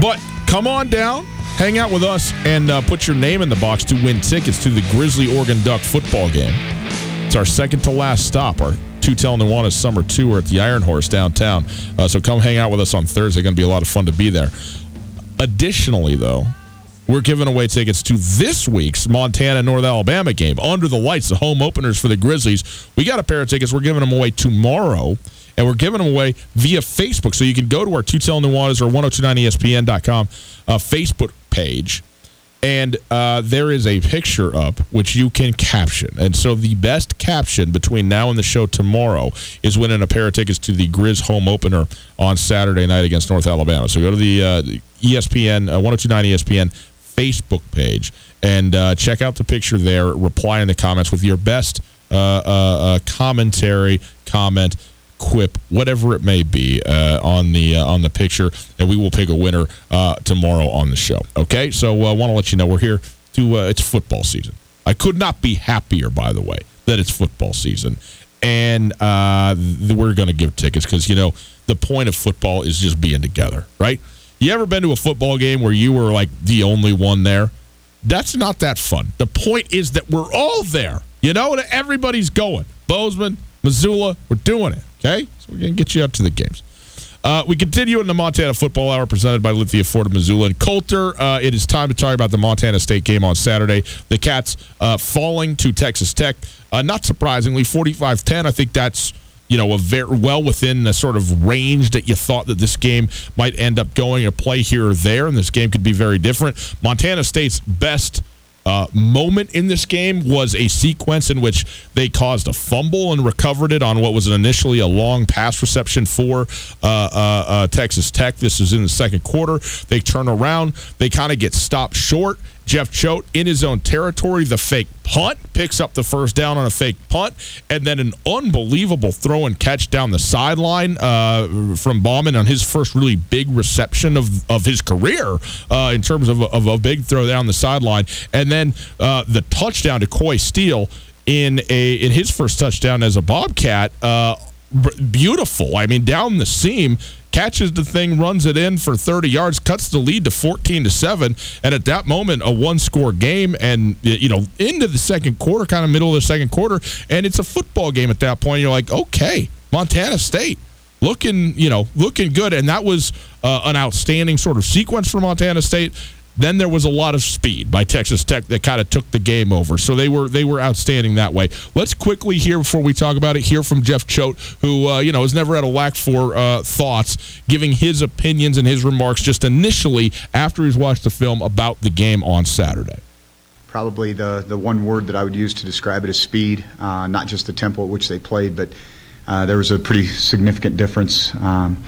But come on down, hang out with us, and uh, put your name in the box to win tickets to the Grizzly Oregon Duck football game. It's our second to last stop. Our Tutel Nuanez summer tour at the Iron Horse downtown. Uh, so come hang out with us on Thursday. Going to be a lot of fun to be there. Additionally, though, we're giving away tickets to this week's Montana North Alabama game under the lights, the home openers for the Grizzlies. We got a pair of tickets. We're giving them away tomorrow, and we're giving them away via Facebook. So you can go to our Tutel Nuanez or 1029ESPN.com uh, Facebook page, and uh, there is a picture up which you can caption. And so the best caption between now and the show tomorrow is winning a pair of tickets to the Grizz home opener on Saturday night against North Alabama. So go to the, uh, ESPN, uh, 1029 ESPN Facebook page and uh, check out the picture there. Reply in the comments with your best uh, uh, uh, commentary, comment, quip, whatever it may be, uh, on the uh, on the picture, and we will pick a winner uh, tomorrow on the show. Okay, so I want to let you know we're here to uh, it's football season. I could not be happier, by the way, that it's football season, and uh, we're going to give tickets because you know the point of football is just being together, right? You ever been to a football game where you were like the only one there? That's not that fun. The point is that we're all there. You know, everybody's going. Bozeman, Missoula, we're doing it. Okay, so we're gonna get you out to the games. Uh, we continue in the Montana Football Hour presented by Lithia Ford of Missoula and Colter. Uh, it is time to talk about the Montana State game on Saturday. The Cats uh, falling to Texas Tech. Uh, not surprisingly, 45 10. I think that's you know, a very well within the sort of range that you thought that this game might end up going a play here or there, and this game could be very different. Montana State's best uh, moment in this game was a sequence in which they caused a fumble and recovered it on what was initially a long pass reception for uh, uh, uh Texas Tech. This was in the second quarter. They turn around, they kind of get stopped short. Jeff Choate in his own territory, the fake punt picks up the first down on a fake punt, and then an unbelievable throw and catch down the sideline uh, from Bauman on his first really big reception of, of his career uh, in terms of, of a big throw down the sideline, and then uh, the touchdown to Coy Steele in a in his first touchdown as a Bobcat. Uh, beautiful. I mean, down the seam catches the thing, runs it in for 30 yards, cuts the lead to 14 to 7. And at that moment, a one score game and, you know, into the second quarter, kind of middle of the second quarter. And it's a football game at that point. You're like, okay, Montana State looking, you know, looking good. And that was uh, an outstanding sort of sequence for Montana State. Then there was a lot of speed by Texas Tech that kind of took the game over. So they were they were outstanding that way. Let's quickly hear before we talk about it. Hear from Jeff Choate, who uh, you know has never had a lack for uh, thoughts, giving his opinions and his remarks just initially after he's watched the film about the game on Saturday. Probably the the one word that I would use to describe it is speed, uh, not just the tempo at which they played, but uh, there was a pretty significant difference. Um,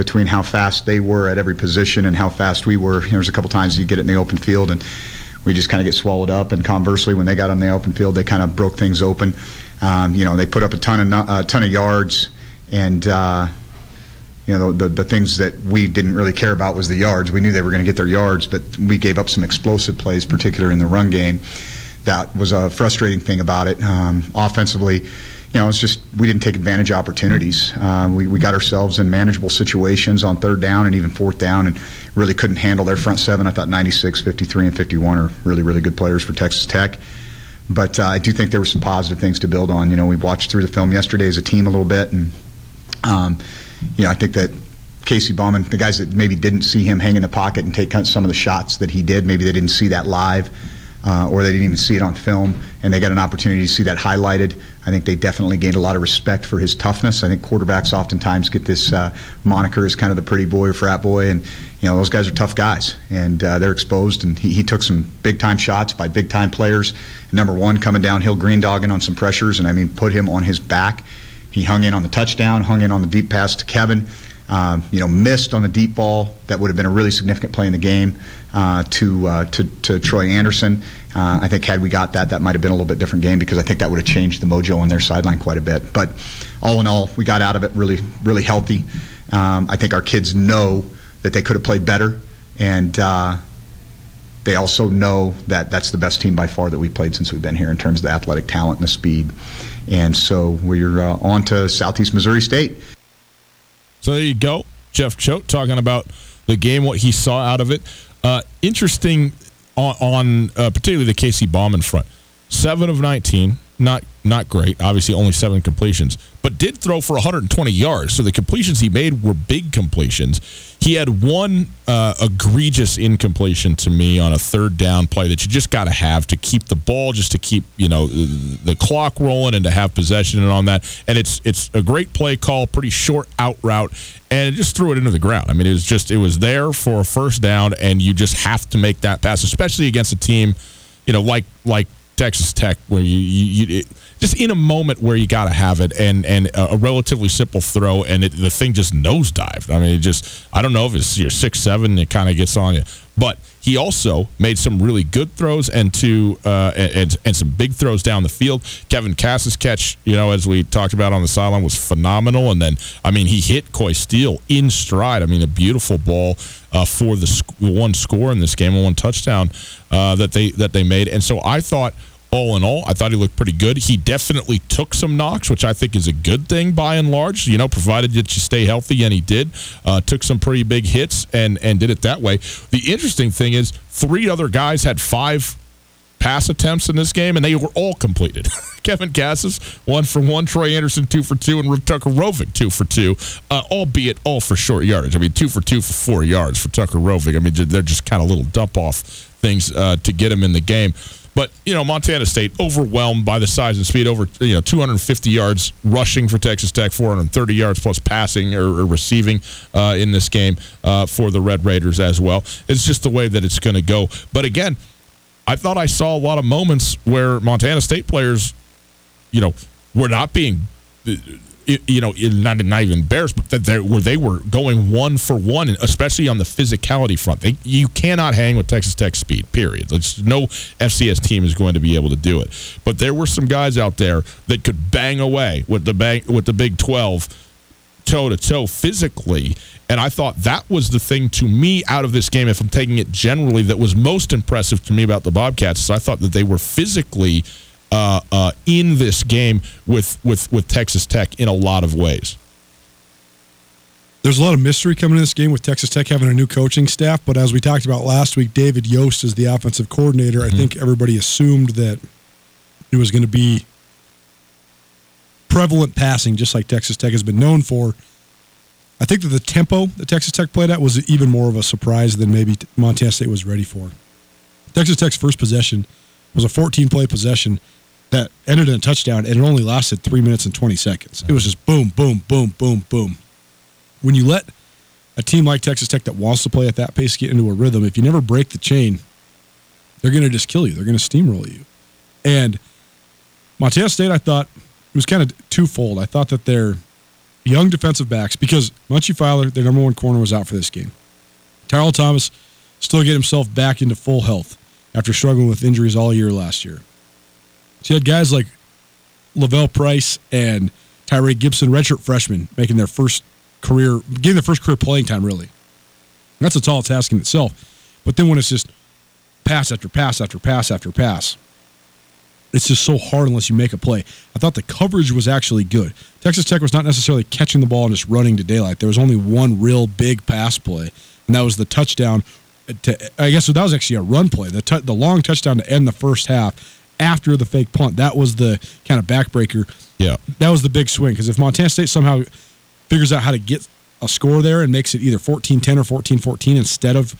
between how fast they were at every position and how fast we were. There was a couple times you get it in the open field and we just kind of get swallowed up. And conversely, when they got on the open field, they kind of broke things open. Um, you know, they put up a ton of uh, ton of yards, and uh, you know the, the, the things that we didn't really care about was the yards. We knew they were going to get their yards, but we gave up some explosive plays, particularly in the run game. That was a frustrating thing about it. Um, offensively you know, it's just we didn't take advantage of opportunities. Uh, we, we got ourselves in manageable situations on third down and even fourth down and really couldn't handle their front seven. I thought 96, 53, and 51 are really, really good players for Texas Tech. But uh, I do think there were some positive things to build on. You know, we watched through the film yesterday as a team a little bit, and, um, you know, I think that Casey Bauman, the guys that maybe didn't see him hang in the pocket and take some of the shots that he did, maybe they didn't see that live uh, or they didn't even see it on film, and they got an opportunity to see that highlighted. I think they definitely gained a lot of respect for his toughness. I think quarterbacks oftentimes get this uh, moniker as kind of the pretty boy or frat boy, and you know those guys are tough guys, and uh, they're exposed. And he, he took some big time shots by big time players. Number one, coming downhill, green dogging on some pressures, and I mean put him on his back. He hung in on the touchdown, hung in on the deep pass to Kevin. Um, you know, missed on the deep ball that would have been a really significant play in the game uh, to, uh, to to Troy Andersen. Uh, I think had we got that, that might have been a little bit different game because I think that would have changed the mojo on their sideline quite a bit. But all in all, we got out of it really really healthy. Um, I think our kids know that they could have played better, and uh, they also know that that's the best team by far that we've played since we've been here in terms of the athletic talent and the speed. And so we're uh, on to Southeast Missouri State. So there you go. Jeff Choate talking about the game, what he saw out of it. Uh, interesting on, on uh, particularly the Casey Bauman front. Seven of 19, not not great. Obviously, only seven completions, but did throw for 120 yards. So the completions he made were big completions. He had one uh, egregious incompletion to me on a third down play that you just got to have to keep the ball, just to keep you know the clock rolling and to have possession and on that. And it's it's a great play call, pretty short out route, and it just threw it into the ground. I mean, it was just it was there for a first down, and you just have to make that pass, especially against a team, you know, like like Texas Tech, where you, you, you it, just in a moment where you got to have it, and and a, relatively simple throw, and it, the thing just nosedived. I mean, it just I don't know if it's you're six seven, it kind of gets on you. but he also made some really good throws and two uh, and and some big throws down the field. Kevin Kassis' catch, you know, as we talked about on the sideline, was phenomenal. And then, I mean, he hit Coy Steele in stride. I mean, a beautiful ball uh, for the sc- one score in this game, one touchdown uh, that they that they made. And so I thought all in all, I thought he looked pretty good. He definitely took some knocks, which I think is a good thing by and large. You know, provided that you stay healthy, and he did. Uh, took some pretty big hits and and did it that way. The interesting thing is, three other guys had five pass attempts in this game, and they were all completed. Kevin Kassis, one for one. Troy Andersen, two for two. And Tucker Rovig, two for two, uh, albeit all for short yardage. I mean, two for two for four yards for Tucker Rovig. I mean, they're just kind of little dump off things uh, to get him in the game. But you know, Montana State overwhelmed by the size and speed. Over you know, 250 yards rushing for Texas Tech, 430 yards plus passing or, or receiving uh, in this game uh, for the Red Raiders as well. It's just the way that it's going to go. But again, I thought I saw a lot of moments where Montana State players, you know, were not being you know, not, not even Bears, but that where they were going one for one, especially on the physicality front. They, you cannot hang with Texas Tech speed. Period. It's, no FCS team is going to be able to do it. But there were some guys out there that could bang away with the bang with the Big Twelve toe to toe physically. And I thought that was the thing to me out of this game, if I'm taking it generally, that was most impressive to me about the Bobcats. Is I thought that they were physically uh, uh, in this game with, with, with Texas Tech in a lot of ways. There's a lot of mystery coming in this game with Texas Tech having a new coaching staff, but as we talked about last week, David Yost is the offensive coordinator. Mm-hmm. I think everybody assumed that it was going to be prevalent passing, just like Texas Tech has been known for. I think that the tempo that Texas Tech played at was even more of a surprise than maybe Montana State was ready for. Texas Tech's first possession was a 14 play possession that ended in a touchdown, and it only lasted three minutes and 20 seconds. It was just boom, boom, boom, boom, boom. When you let a team like Texas Tech that wants to play at that pace get into a rhythm, if you never break the chain, they're going to just kill you. They're going to steamroll you. And Montana State, I thought, it was kind of twofold. I thought that their young defensive backs, because Munchie Filer, their number one corner, was out for this game. Tyrell Thomas still get himself back into full health after struggling with injuries all year last year. So you had guys like Lavelle Price and Tyree Gibson, redshirt freshmen, making their first career, getting their first career playing time, really. That's a tall task in itself. But then when it's just pass after pass after pass after pass, it's just so hard unless you make a play. I thought the coverage was actually good. Texas Tech was not necessarily catching the ball and just running to daylight. There was only one real big pass play, and that was the touchdown. To, I guess so that was actually a run play. The, t- the long touchdown to end the first half after the fake punt. That was the kind of backbreaker. Yeah. That was the big swing because if Montana State somehow figures out how to get a score there and makes it either 14 10 or 14 14 instead of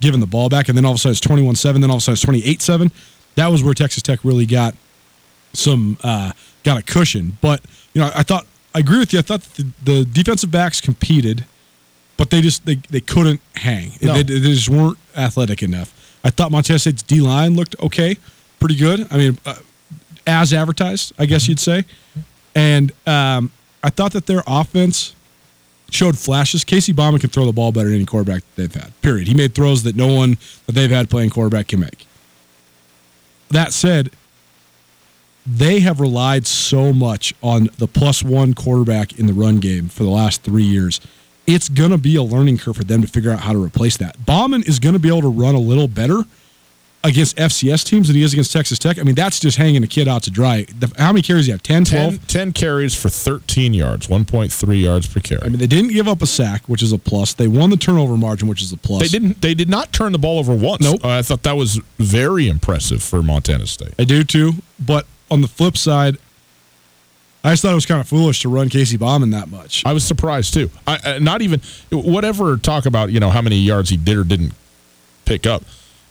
giving the ball back, and then all of a sudden it's 21 7, then all of a sudden it's 28 7, that was where Texas Tech really got some, uh, got a cushion. But, you know, I thought, I agree with you. I thought the, the defensive backs competed, but they just, they, they couldn't hang. No. They, they just weren't athletic enough. I thought Montana State's D line looked okay pretty good. I mean, uh, as advertised, I guess you'd say. And um, I thought that their offense showed flashes. Casey Bauman can throw the ball better than any quarterback they've had. Period. He made throws that no one that they've had playing quarterback can make. That said, they have relied so much on the plus one quarterback in the run game for the last three years. It's going to be a learning curve for them to figure out how to replace that. Bauman is going to be able to run a little better against FCS teams than he is against Texas Tech. I mean, that's just hanging a kid out to dry. The, how many carries do you have? 10, 12? 10, 10 carries for 13 yards, 1.3 yards per carry. I mean, they didn't give up a sack, which is a plus. They won the turnover margin, which is a plus. They didn't. They did not turn the ball over once. Nope. Uh, I thought that was very impressive for Montana State. I do too. But on the flip side, I just thought it was kind of foolish to run Casey Bauman that much. I was surprised too. I, uh, not even whatever talk about you know how many yards he did or didn't pick up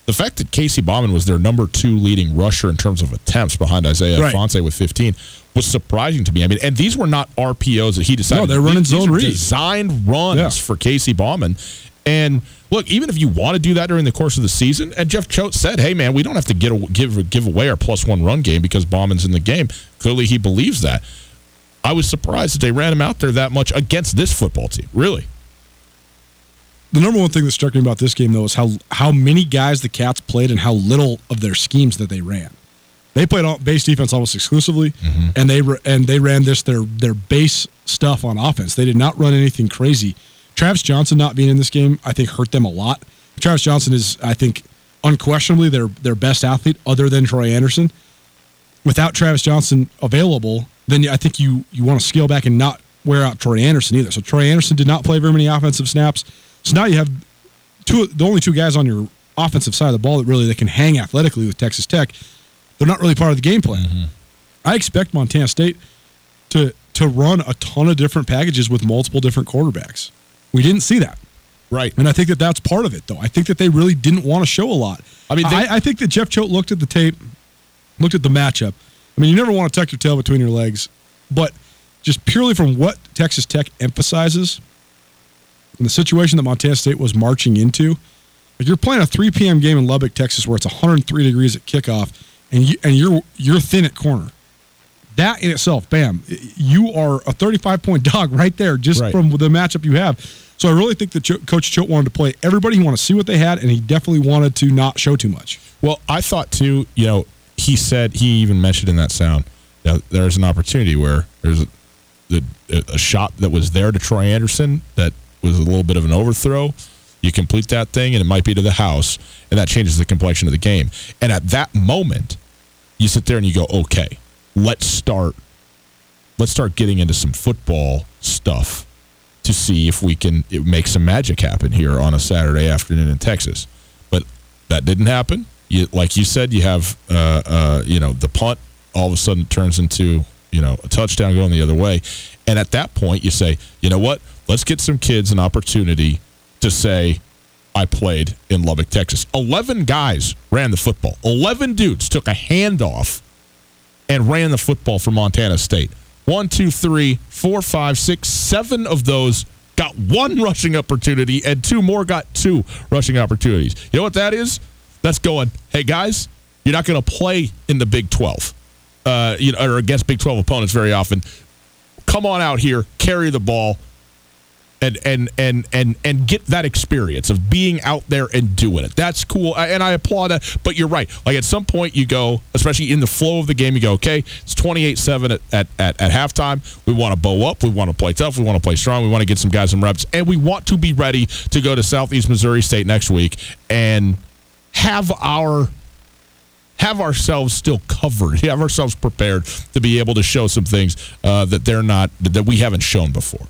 the fact that Casey Bauman was their number two leading rusher in terms of attempts behind Isaiah right. Ifanse with 15 was surprising to me. I mean, and these were not RPOs that he decided. No, they're running these, zone these designed runs yeah. for Casey Bauman. And look, even if you want to do that during the course of the season, and Jeff Choate said, "Hey, man, we don't have to get a, give give away our plus one run game because Bauman's in the game." Clearly, he believes that. I was surprised that they ran him out there that much against this football team. Really. The number one thing that struck me about this game though is how how many guys the Cats played and how little of their schemes that they ran. They played all, base defense almost exclusively, mm-hmm. and they and they ran this their their base stuff on offense. They did not run anything crazy. Travis Johnson not being in this game, I think, hurt them a lot. Travis Johnson is, I think, unquestionably their their best athlete other than Troy Andersen. Without Travis Johnson available, then I think you you want to scale back and not wear out Troy Andersen either. So Troy Andersen did not play very many offensive snaps. So now you have two the only two guys on your offensive side of the ball that really that can hang athletically with Texas Tech. They're not really part of the game plan. Mm-hmm. I expect Montana State to to run a ton of different packages with multiple different quarterbacks. We didn't see that. Right. And I think that that's part of it, though. I think that they really didn't want to show a lot. I mean, they- I, I think that Jeff Choate looked at the tape, looked at the matchup. I mean, you never want to tuck your tail between your legs, but just purely from what Texas Tech emphasizes and the situation that Montana State was marching into, like you're playing a 3 p.m. game in Lubbock, Texas, where it's 103 degrees at kickoff, and you, and you're you're thin at corner. That in itself, bam, you are a 35 point dog right there just Right. from the matchup you have. So I really think that Cho- Coach Choate wanted to play everybody. He wanted to see what they had, and he definitely wanted to not show too much. Well, I thought too, you know, he said, he even mentioned in that sound that there's an opportunity where there's a, a, a shot that was there to Troy Andersen that was a little bit of an overthrow. You complete that thing, and it might be to the house, and that changes the complexion of the game. And at that moment, you sit there and you go, okay, let's start. Let's start getting into some football stuff to see if we can make some magic happen here on a Saturday afternoon in Texas. But that didn't happen. You, like you said, you have uh, uh, you know the punt all of a sudden turns into you know a touchdown going the other way, and at that point you say, you know what? Let's get some kids an opportunity to say, I played in Lubbock, Texas. Eleven guys ran the football. Eleven dudes took a handoff and ran the football for Montana State. One, two, three, four, five, six, seven of those got one rushing opportunity, and two more got two rushing opportunities. You know what that is? That's going, hey guys, you're not going to play in the Big 12, uh, you know, or against Big 12 opponents very often. Come on out here, carry the ball, and and and and and get that experience of being out there and doing it. That's cool, and I applaud that. But you're right. Like at some point, you go, especially in the flow of the game, you go, okay, it's 28-7 at at at, halftime. We want to bow up. We want to play tough. We want to play strong. We want to get some guys some reps, and we want to be ready to go to Southeast Missouri State next week and have our have ourselves still covered, have ourselves prepared to be able to show some things uh, that they're not that we haven't shown before.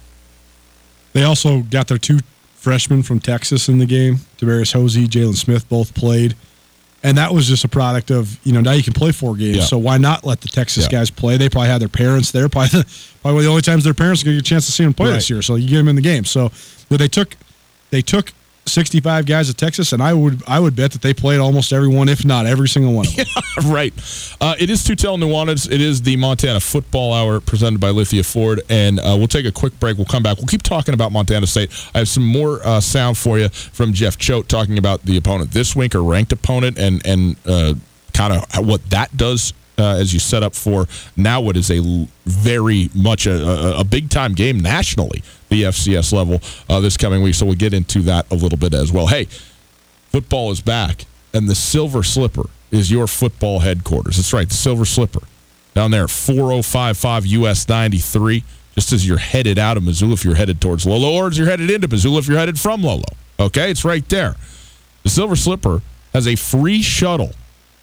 They also got their two freshmen from Texas in the game. Tavarius Hosey, Jalen Smith both played. And that was just a product of, you know, now you can play four games. Yeah. So why not let the Texas Yeah. guys play? They probably had their parents there. Probably, probably the only times their parents get a chance to see them play this year. So you get them in the game. So but they took they took 65 guys at Texas, and I would I would bet that they played almost everyone, if not every single one of them. right. Uh, it is Tutel Nuanez. It is the Montana Football Hour presented by Lithia Ford. And uh, we'll take a quick break. We'll come back. We'll keep talking about Montana State. I have some more uh, sound for you from Jeff Choate talking about the opponent this week, a ranked opponent, and, and uh, kind of what that does. Uh, as you set up for now, what is a very much a, a, a big time game nationally, the FCS level uh, this coming week. So we'll get into that a little bit as well. Hey, football is back, and the Silver Slipper is your football headquarters. That's right, the Silver Slipper down there at 4055 US 93. Just as you're headed out of Missoula, if you're headed towards Lolo, or as you're headed into Missoula, if you're headed from Lolo. Okay, it's right there. The Silver Slipper has a free shuttle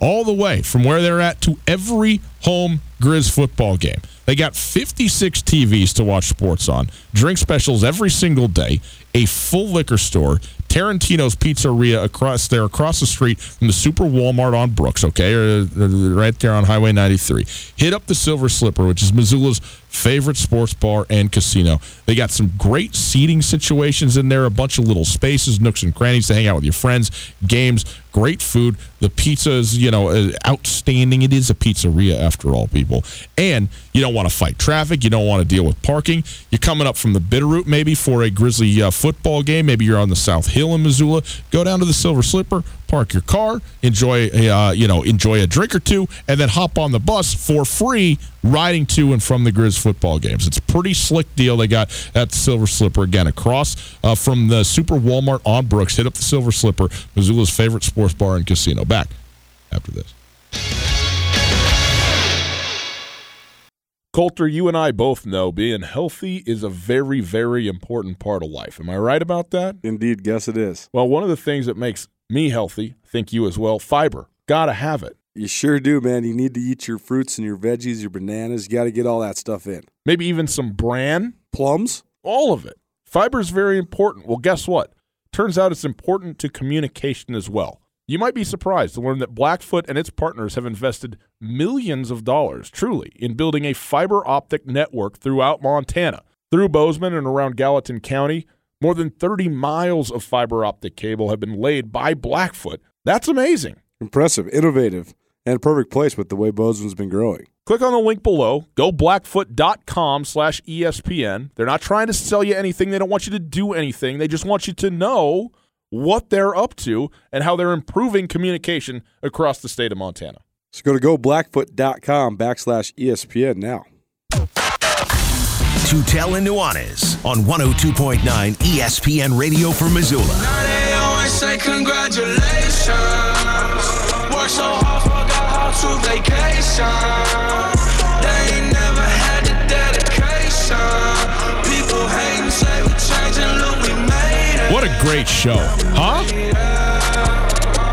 all the way from where they're at to every home Grizz football game. They got 56 TVs to watch sports on, drink specials every single day, a full liquor store, Tarantino's Pizzeria across there, across the street from the Super Walmart on Brooks, okay, uh, right there on Highway 93. Hit up the Silver Slipper, which is Missoula's favorite sports bar and casino. They got some great seating situations in there, a bunch of little spaces, nooks and crannies to hang out with your friends, games, great food. The pizza is, you know, uh, outstanding. It is a pizzeria after all, people. And you don't want to fight traffic. You don't want to deal with parking. You're coming up from the Bitterroot maybe for a Grizzly uh, football game. Maybe you're on the South Hill in Missoula. Go down to the Silver Slipper, park your car, enjoy a, uh, you know enjoy a drink or two, and then hop on the bus for free riding to and from the Grizz football games. It's a pretty slick deal they got at the Silver Slipper again across uh, from the Super Walmart on Brooks. Hit up the Silver Slipper, Missoula's favorite sports bar and casino. Back after this. Colter, you and I both know being healthy is a very, very important part of life. Am I right about that? Indeed, guess it is. Well, one of the things that makes me healthy, think you as well, fiber. Gotta have it. You sure do, man. You need to eat your fruits and your veggies, your bananas. You got to get all that stuff in. Maybe even some bran. Plums? All of it. Fiber is very important. Well, guess what? Turns out it's important to communication as well. You might be surprised to learn that Blackfoot and its partners have invested millions of dollars, truly, in building a fiber optic network throughout Montana. Through Bozeman and around Gallatin County, more than 30 miles of fiber optic cable have been laid by Blackfoot. That's amazing. Impressive, innovative, and a perfect place with the way Bozeman's been growing. Click on the link below. Go blackfoot.com slash ESPN. They're not trying to sell you anything. They don't want you to do anything. They just want you to know what they're up to and how they're improving communication across the state of Montana. So go to goblackfoot.com backslash ESPN now. Tutel and Nuanez on 102.9 ESPN Radio for Missoula. Now they always say congratulations. Work so hard, forgot how to vacation. They ain't never had the dedication. People say we changing, look, we made it. What a great show, huh?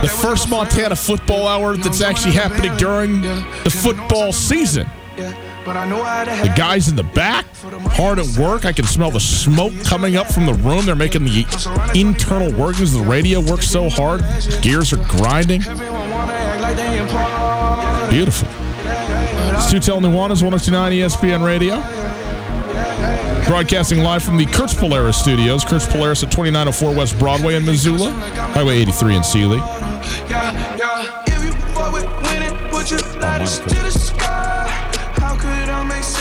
The first Montana football hour that's actually happening during the football season. But I know how to The guys in the back, hard at work. I can smell the smoke coming up from the room. They're making the internal workings of the radio work so hard. Gears are grinding. Beautiful. It's Tutel Nuanez, 1029 ESPN Radio. Broadcasting live from the Kurtz Polaris studios. Kurtz Polaris at 2904 West Broadway in Missoula. Highway 83 in Seeley. Yeah,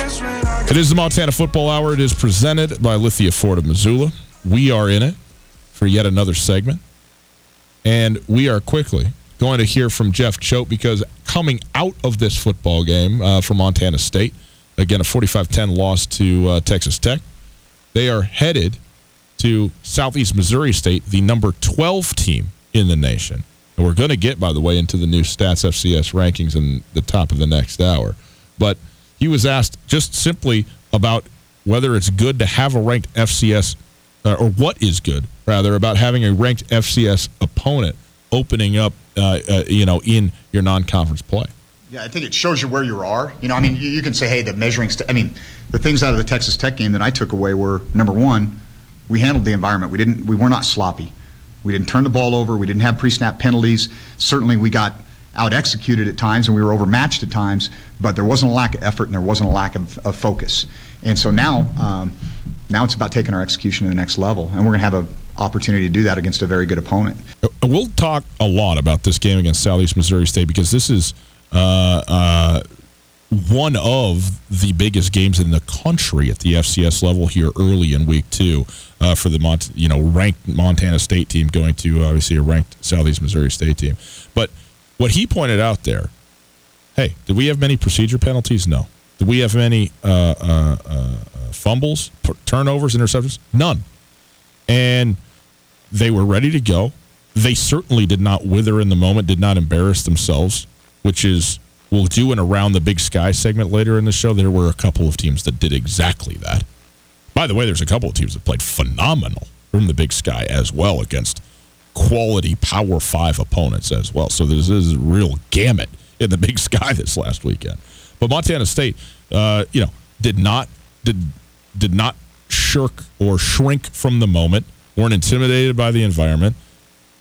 It is the Montana Football Hour. It is presented by Lithia Ford of Missoula. We are in it for yet another segment. And we are quickly going to hear from Jeff Choate because coming out of this football game uh, from Montana State, again, a 45 10 loss to uh, Texas Tech, they are headed to Southeast Missouri State, the number 12 team in the nation. And we're going to get, by the way, into the new Stats FCS rankings in the top of the next hour. But he was asked just simply about whether it's good to have a ranked FCS, uh, or what is good, rather, about having a ranked FCS opponent opening up, uh, uh, you know, in your non-conference play. Yeah, I think it shows you where you are. You know, I mean, you, you can say, hey, the measuring. St- I mean, the things out of the Texas Tech game that I took away were number one, we handled the environment. We didn't. We were not sloppy. We didn't turn the ball over. We didn't have pre-snap penalties. Certainly, we got out executed at times and we were overmatched at times. But there wasn't a lack of effort and there wasn't a lack of, of focus. And so now, um, now it's about taking our execution to the next level, and we're going to have an opportunity to do that against a very good opponent. Uh, We'll talk a lot about this game against Southeast Missouri State because this is uh, uh, one of the biggest games in the country at the FCS level here early in week two uh, for the Mont- you know ranked Montana State team going to obviously a ranked Southeast Missouri State team. But what he pointed out there, hey, did we have many procedure penalties? No. Did we have many uh, uh, uh, fumbles, p- turnovers, interceptions? None. And they were ready to go. They certainly did not wither in the moment, did not embarrass themselves, which is we'll do an around the big sky segment later in the show. There were a couple of teams that did exactly that. By the way, there's a couple of teams that played phenomenal from the big sky as well against quality Power Five opponents as well. So this is a real gamut in the big sky this last weekend. But Montana State, uh, you know, did not did did not shirk or shrink from the moment. weren't intimidated by the environment.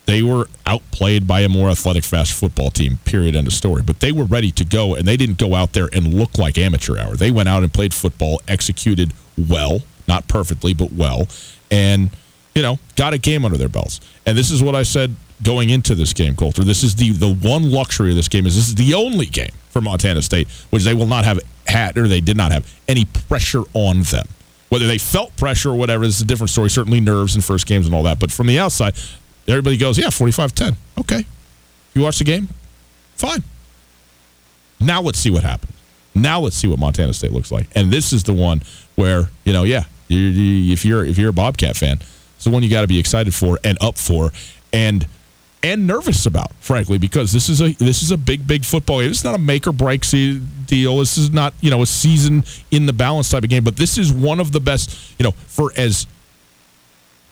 They were outplayed by a more athletic, fast football team. Period. End of story. But they were ready to go, and they didn't go out there and look like amateur hour. They went out and played football, executed well, not perfectly, but well, and you know, got a game under their belts. And this is what I said going into this game, Colter. This is the the one luxury of this game is this is the only game for Montana State which they will not have had or they did not have any pressure on them. Whether they felt pressure or whatever, this is a different story. Certainly nerves in first games and all that. But from the outside, everybody goes, yeah, 45-10. Okay. You watch the game? Fine. Now let's see what happens. Now let's see what Montana State looks like. And this is the one where, you know, yeah, you, you, if you're if you're a Bobcat fan, it's the one you got to be excited for and up for. And and nervous about, frankly, because this is a this is a big, big football game. It's not a make or break deal. This is not you know a season in the balance type of game. But this is one of the best, you know, for as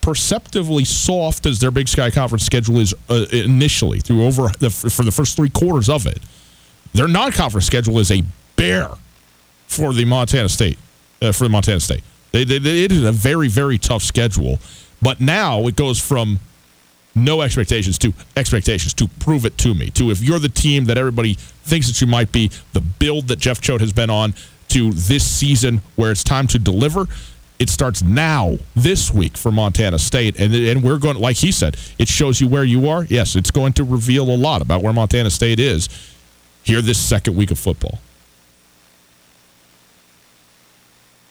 perceptively soft as their Big Sky Conference schedule is uh, initially through over the, for the first three quarters of it. Their non-conference schedule is a bear for the Montana State uh, for the Montana State. They, they, they, it is a very, very tough schedule. But now it goes from no expectations to expectations to prove it to me. To if you're the team that everybody thinks that you might be, the build that Jeff Choate has been on to this season where it's time to deliver. It starts now this week for Montana State, and and we're going like he said, it shows you where you are. Yes, it's going to reveal a lot about where Montana State is here this second week of football.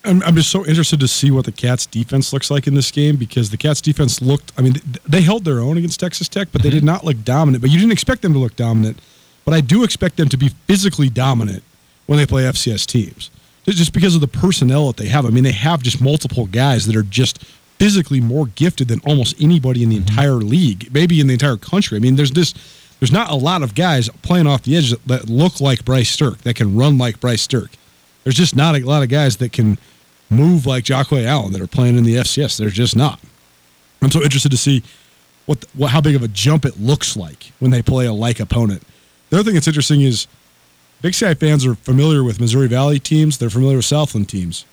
I'm, I'm just so interested to see what the Cats defense looks like in this game because the Cats defense looked, I mean, they held their own against Texas Tech, but they did mm-hmm. not look dominant. But you didn't expect them to look dominant. But I do expect them to be physically dominant when they play FCS teams. Just because of the personnel that they have. I mean, they have just multiple guys that are just physically more gifted than almost anybody in the mm-hmm. entire league, maybe in the entire country. I mean, there's this there's not a lot of guys playing off the edge that, look like Bryce Sterk, that can run like Bryce Sterk. There's just not a lot of guys that can move like Jacque Allen that are playing in the FCS. They're just not. I'm so interested to see what, what how big of a jump it looks like when they play a like opponent. The other thing that's interesting is Big Sky fans are familiar with Missouri Valley teams. They're familiar with Southland teams.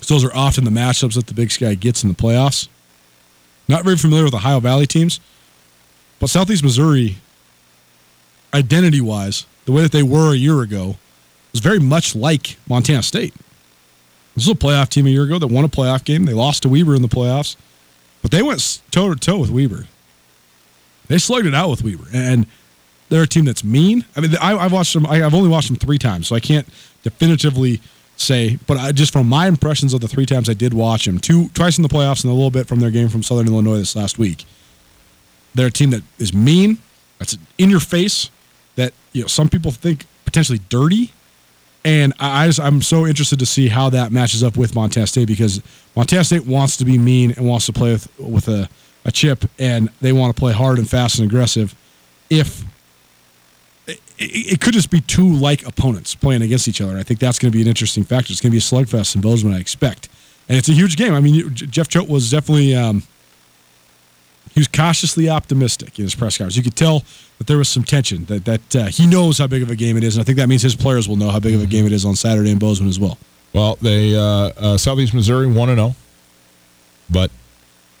So those are often the matchups that the Big Sky gets in the playoffs. Not very familiar with Ohio Valley teams, but Southeast Missouri, identity wise, the way that they were a year ago, was very much like Montana State. This was a playoff team a year ago that won a playoff game. They lost to Weber in the playoffs, but they went toe to toe with Weber. They slugged it out with Weber, and they're a team that's mean. I mean, I, have watched them. I, have only watched them three times, so I can't definitively say. But I, just from my impressions of the three times I did watch them, two twice in the playoffs and a little bit from their game from Southern Illinois this last week. They're a team that is mean. That's in your face. That you know some people think potentially dirty and I just, I'm so interested to see how that matches up with Montana State because Montana State wants to be mean and wants to play with with a, a chip, and they want to play hard and fast and aggressive. If it, it could just be two like opponents playing against each other, I think that's going to be an interesting factor. It's going to be a slugfest in Bozeman, I expect, and it's a huge game. I mean, Jeff Choate was definitely. Um, he was cautiously optimistic in his press conference. You could tell that there was some tension, that that uh, he knows how big of a game it is, and I think that means his players will know how big of a game it is on Saturday in Bozeman as well. Well, they uh, uh, Southeast Missouri one and zero, oh, but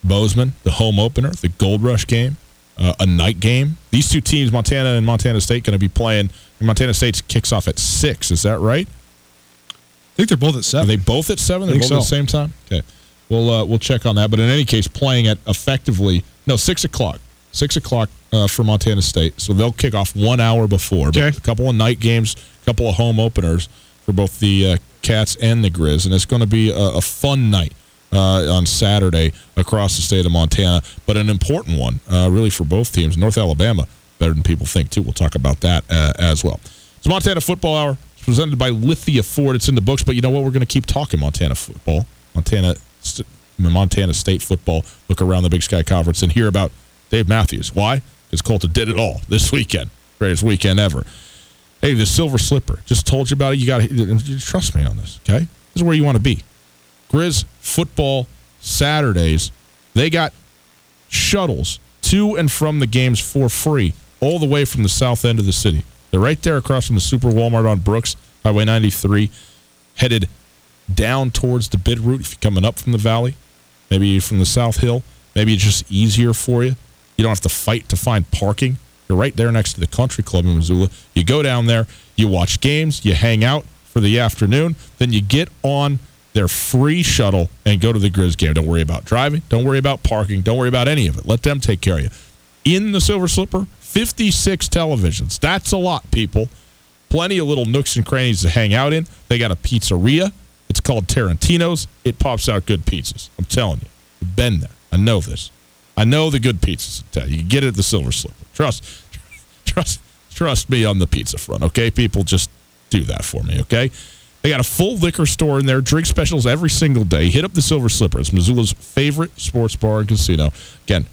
Bozeman, the home opener, the Gold Rush game, uh, a night game. These two teams, Montana and Montana State, going to be playing. Montana State kicks off at six. Is that right? I think they're both at seven. Are they both at seven? They're both so. at the same time. Okay, we'll uh, we'll check on that. But in any case, playing at effectively no six o'clock. Six o'clock uh, for Montana State, so they'll kick off one hour before. Okay. a couple of night games, a couple of home openers for both the uh, Cats and the Grizz, and it's going to be a, a fun night. Uh, on Saturday across the state of Montana, but an important one, uh, really, for both teams. North Alabama, better than people think, too. We'll talk about that uh, as well. It's Montana Football Hour. It's presented by Lithia Ford. It's in the books, but you know what? We're going to keep talking Montana football, Montana Montana State football, look around the Big Sky Conference, and hear about Dave Matthews. Why? Because Colter did it all this weekend. Greatest weekend ever. Hey, the Silver Slipper. Just told you about it. You got to trust me on this, okay? This is where you want to be. Grizz football Saturdays. They got shuttles to and from the games for free all the way from the south end of the city. They're right there across from the Super Walmart on Brooks, Highway 93, headed down towards the Bitterroot if you're coming up from the valley maybe from the South Hill. Maybe it's just easier for you. You don't have to fight to find parking. You're right there next to the country club in Missoula. You go down there, you watch games, you hang out for the afternoon, then you get on their free shuttle and go to the Grizz game. Don't worry about driving. Don't worry about parking. Don't worry about any of it. Let them take care of you. in the Silver Slipper, 56 televisions. That's a lot, people. Plenty of little nooks and crannies to hang out in. They got a pizzeria. It's called Tarantino's. It pops out good pizzas. I'm telling you. I've been there. I know this. I know the good pizzas. You can get it at the Silver Slipper. Trust, trust, trust me on the pizza front. Okay, people, just do that for me. Okay. They got a full liquor store in there, drink specials every single day. Hit up the Silver Slipper. It's Missoula's favorite sports bar and casino. Again,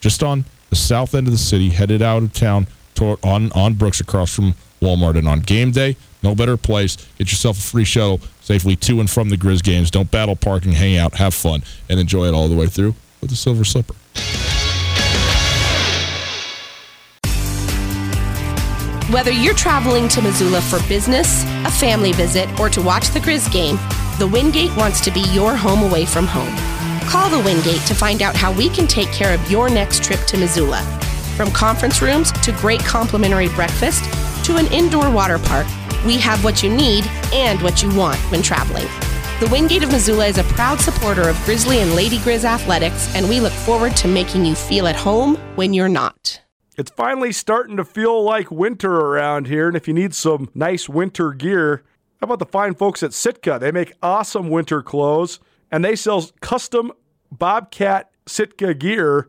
just on the south end of the city, headed out of town toward, on on Brooks across from Walmart. And on game day, no better place. Get yourself a free shuttle safely to and from the Grizz games. Don't battle parking, hang out, have fun, and enjoy it all the way through with the Silver Slipper. Whether you're traveling to Missoula for business, a family visit, or to watch the Grizz game, the Wingate wants to be your home away from home. Call the Wingate to find out how we can take care of your next trip to Missoula. From conference rooms to great complimentary breakfast to an indoor water park, we have what you need and what you want when traveling. The Wingate of Missoula is a proud supporter of Grizzly and Lady Grizz athletics, and we look forward to making you feel at home when you're not. It's finally starting to feel like winter around here, and if you need some nice winter gear, how about the fine folks at Sitka? They make awesome winter clothes, and they sell custom Bobcat Sitka gear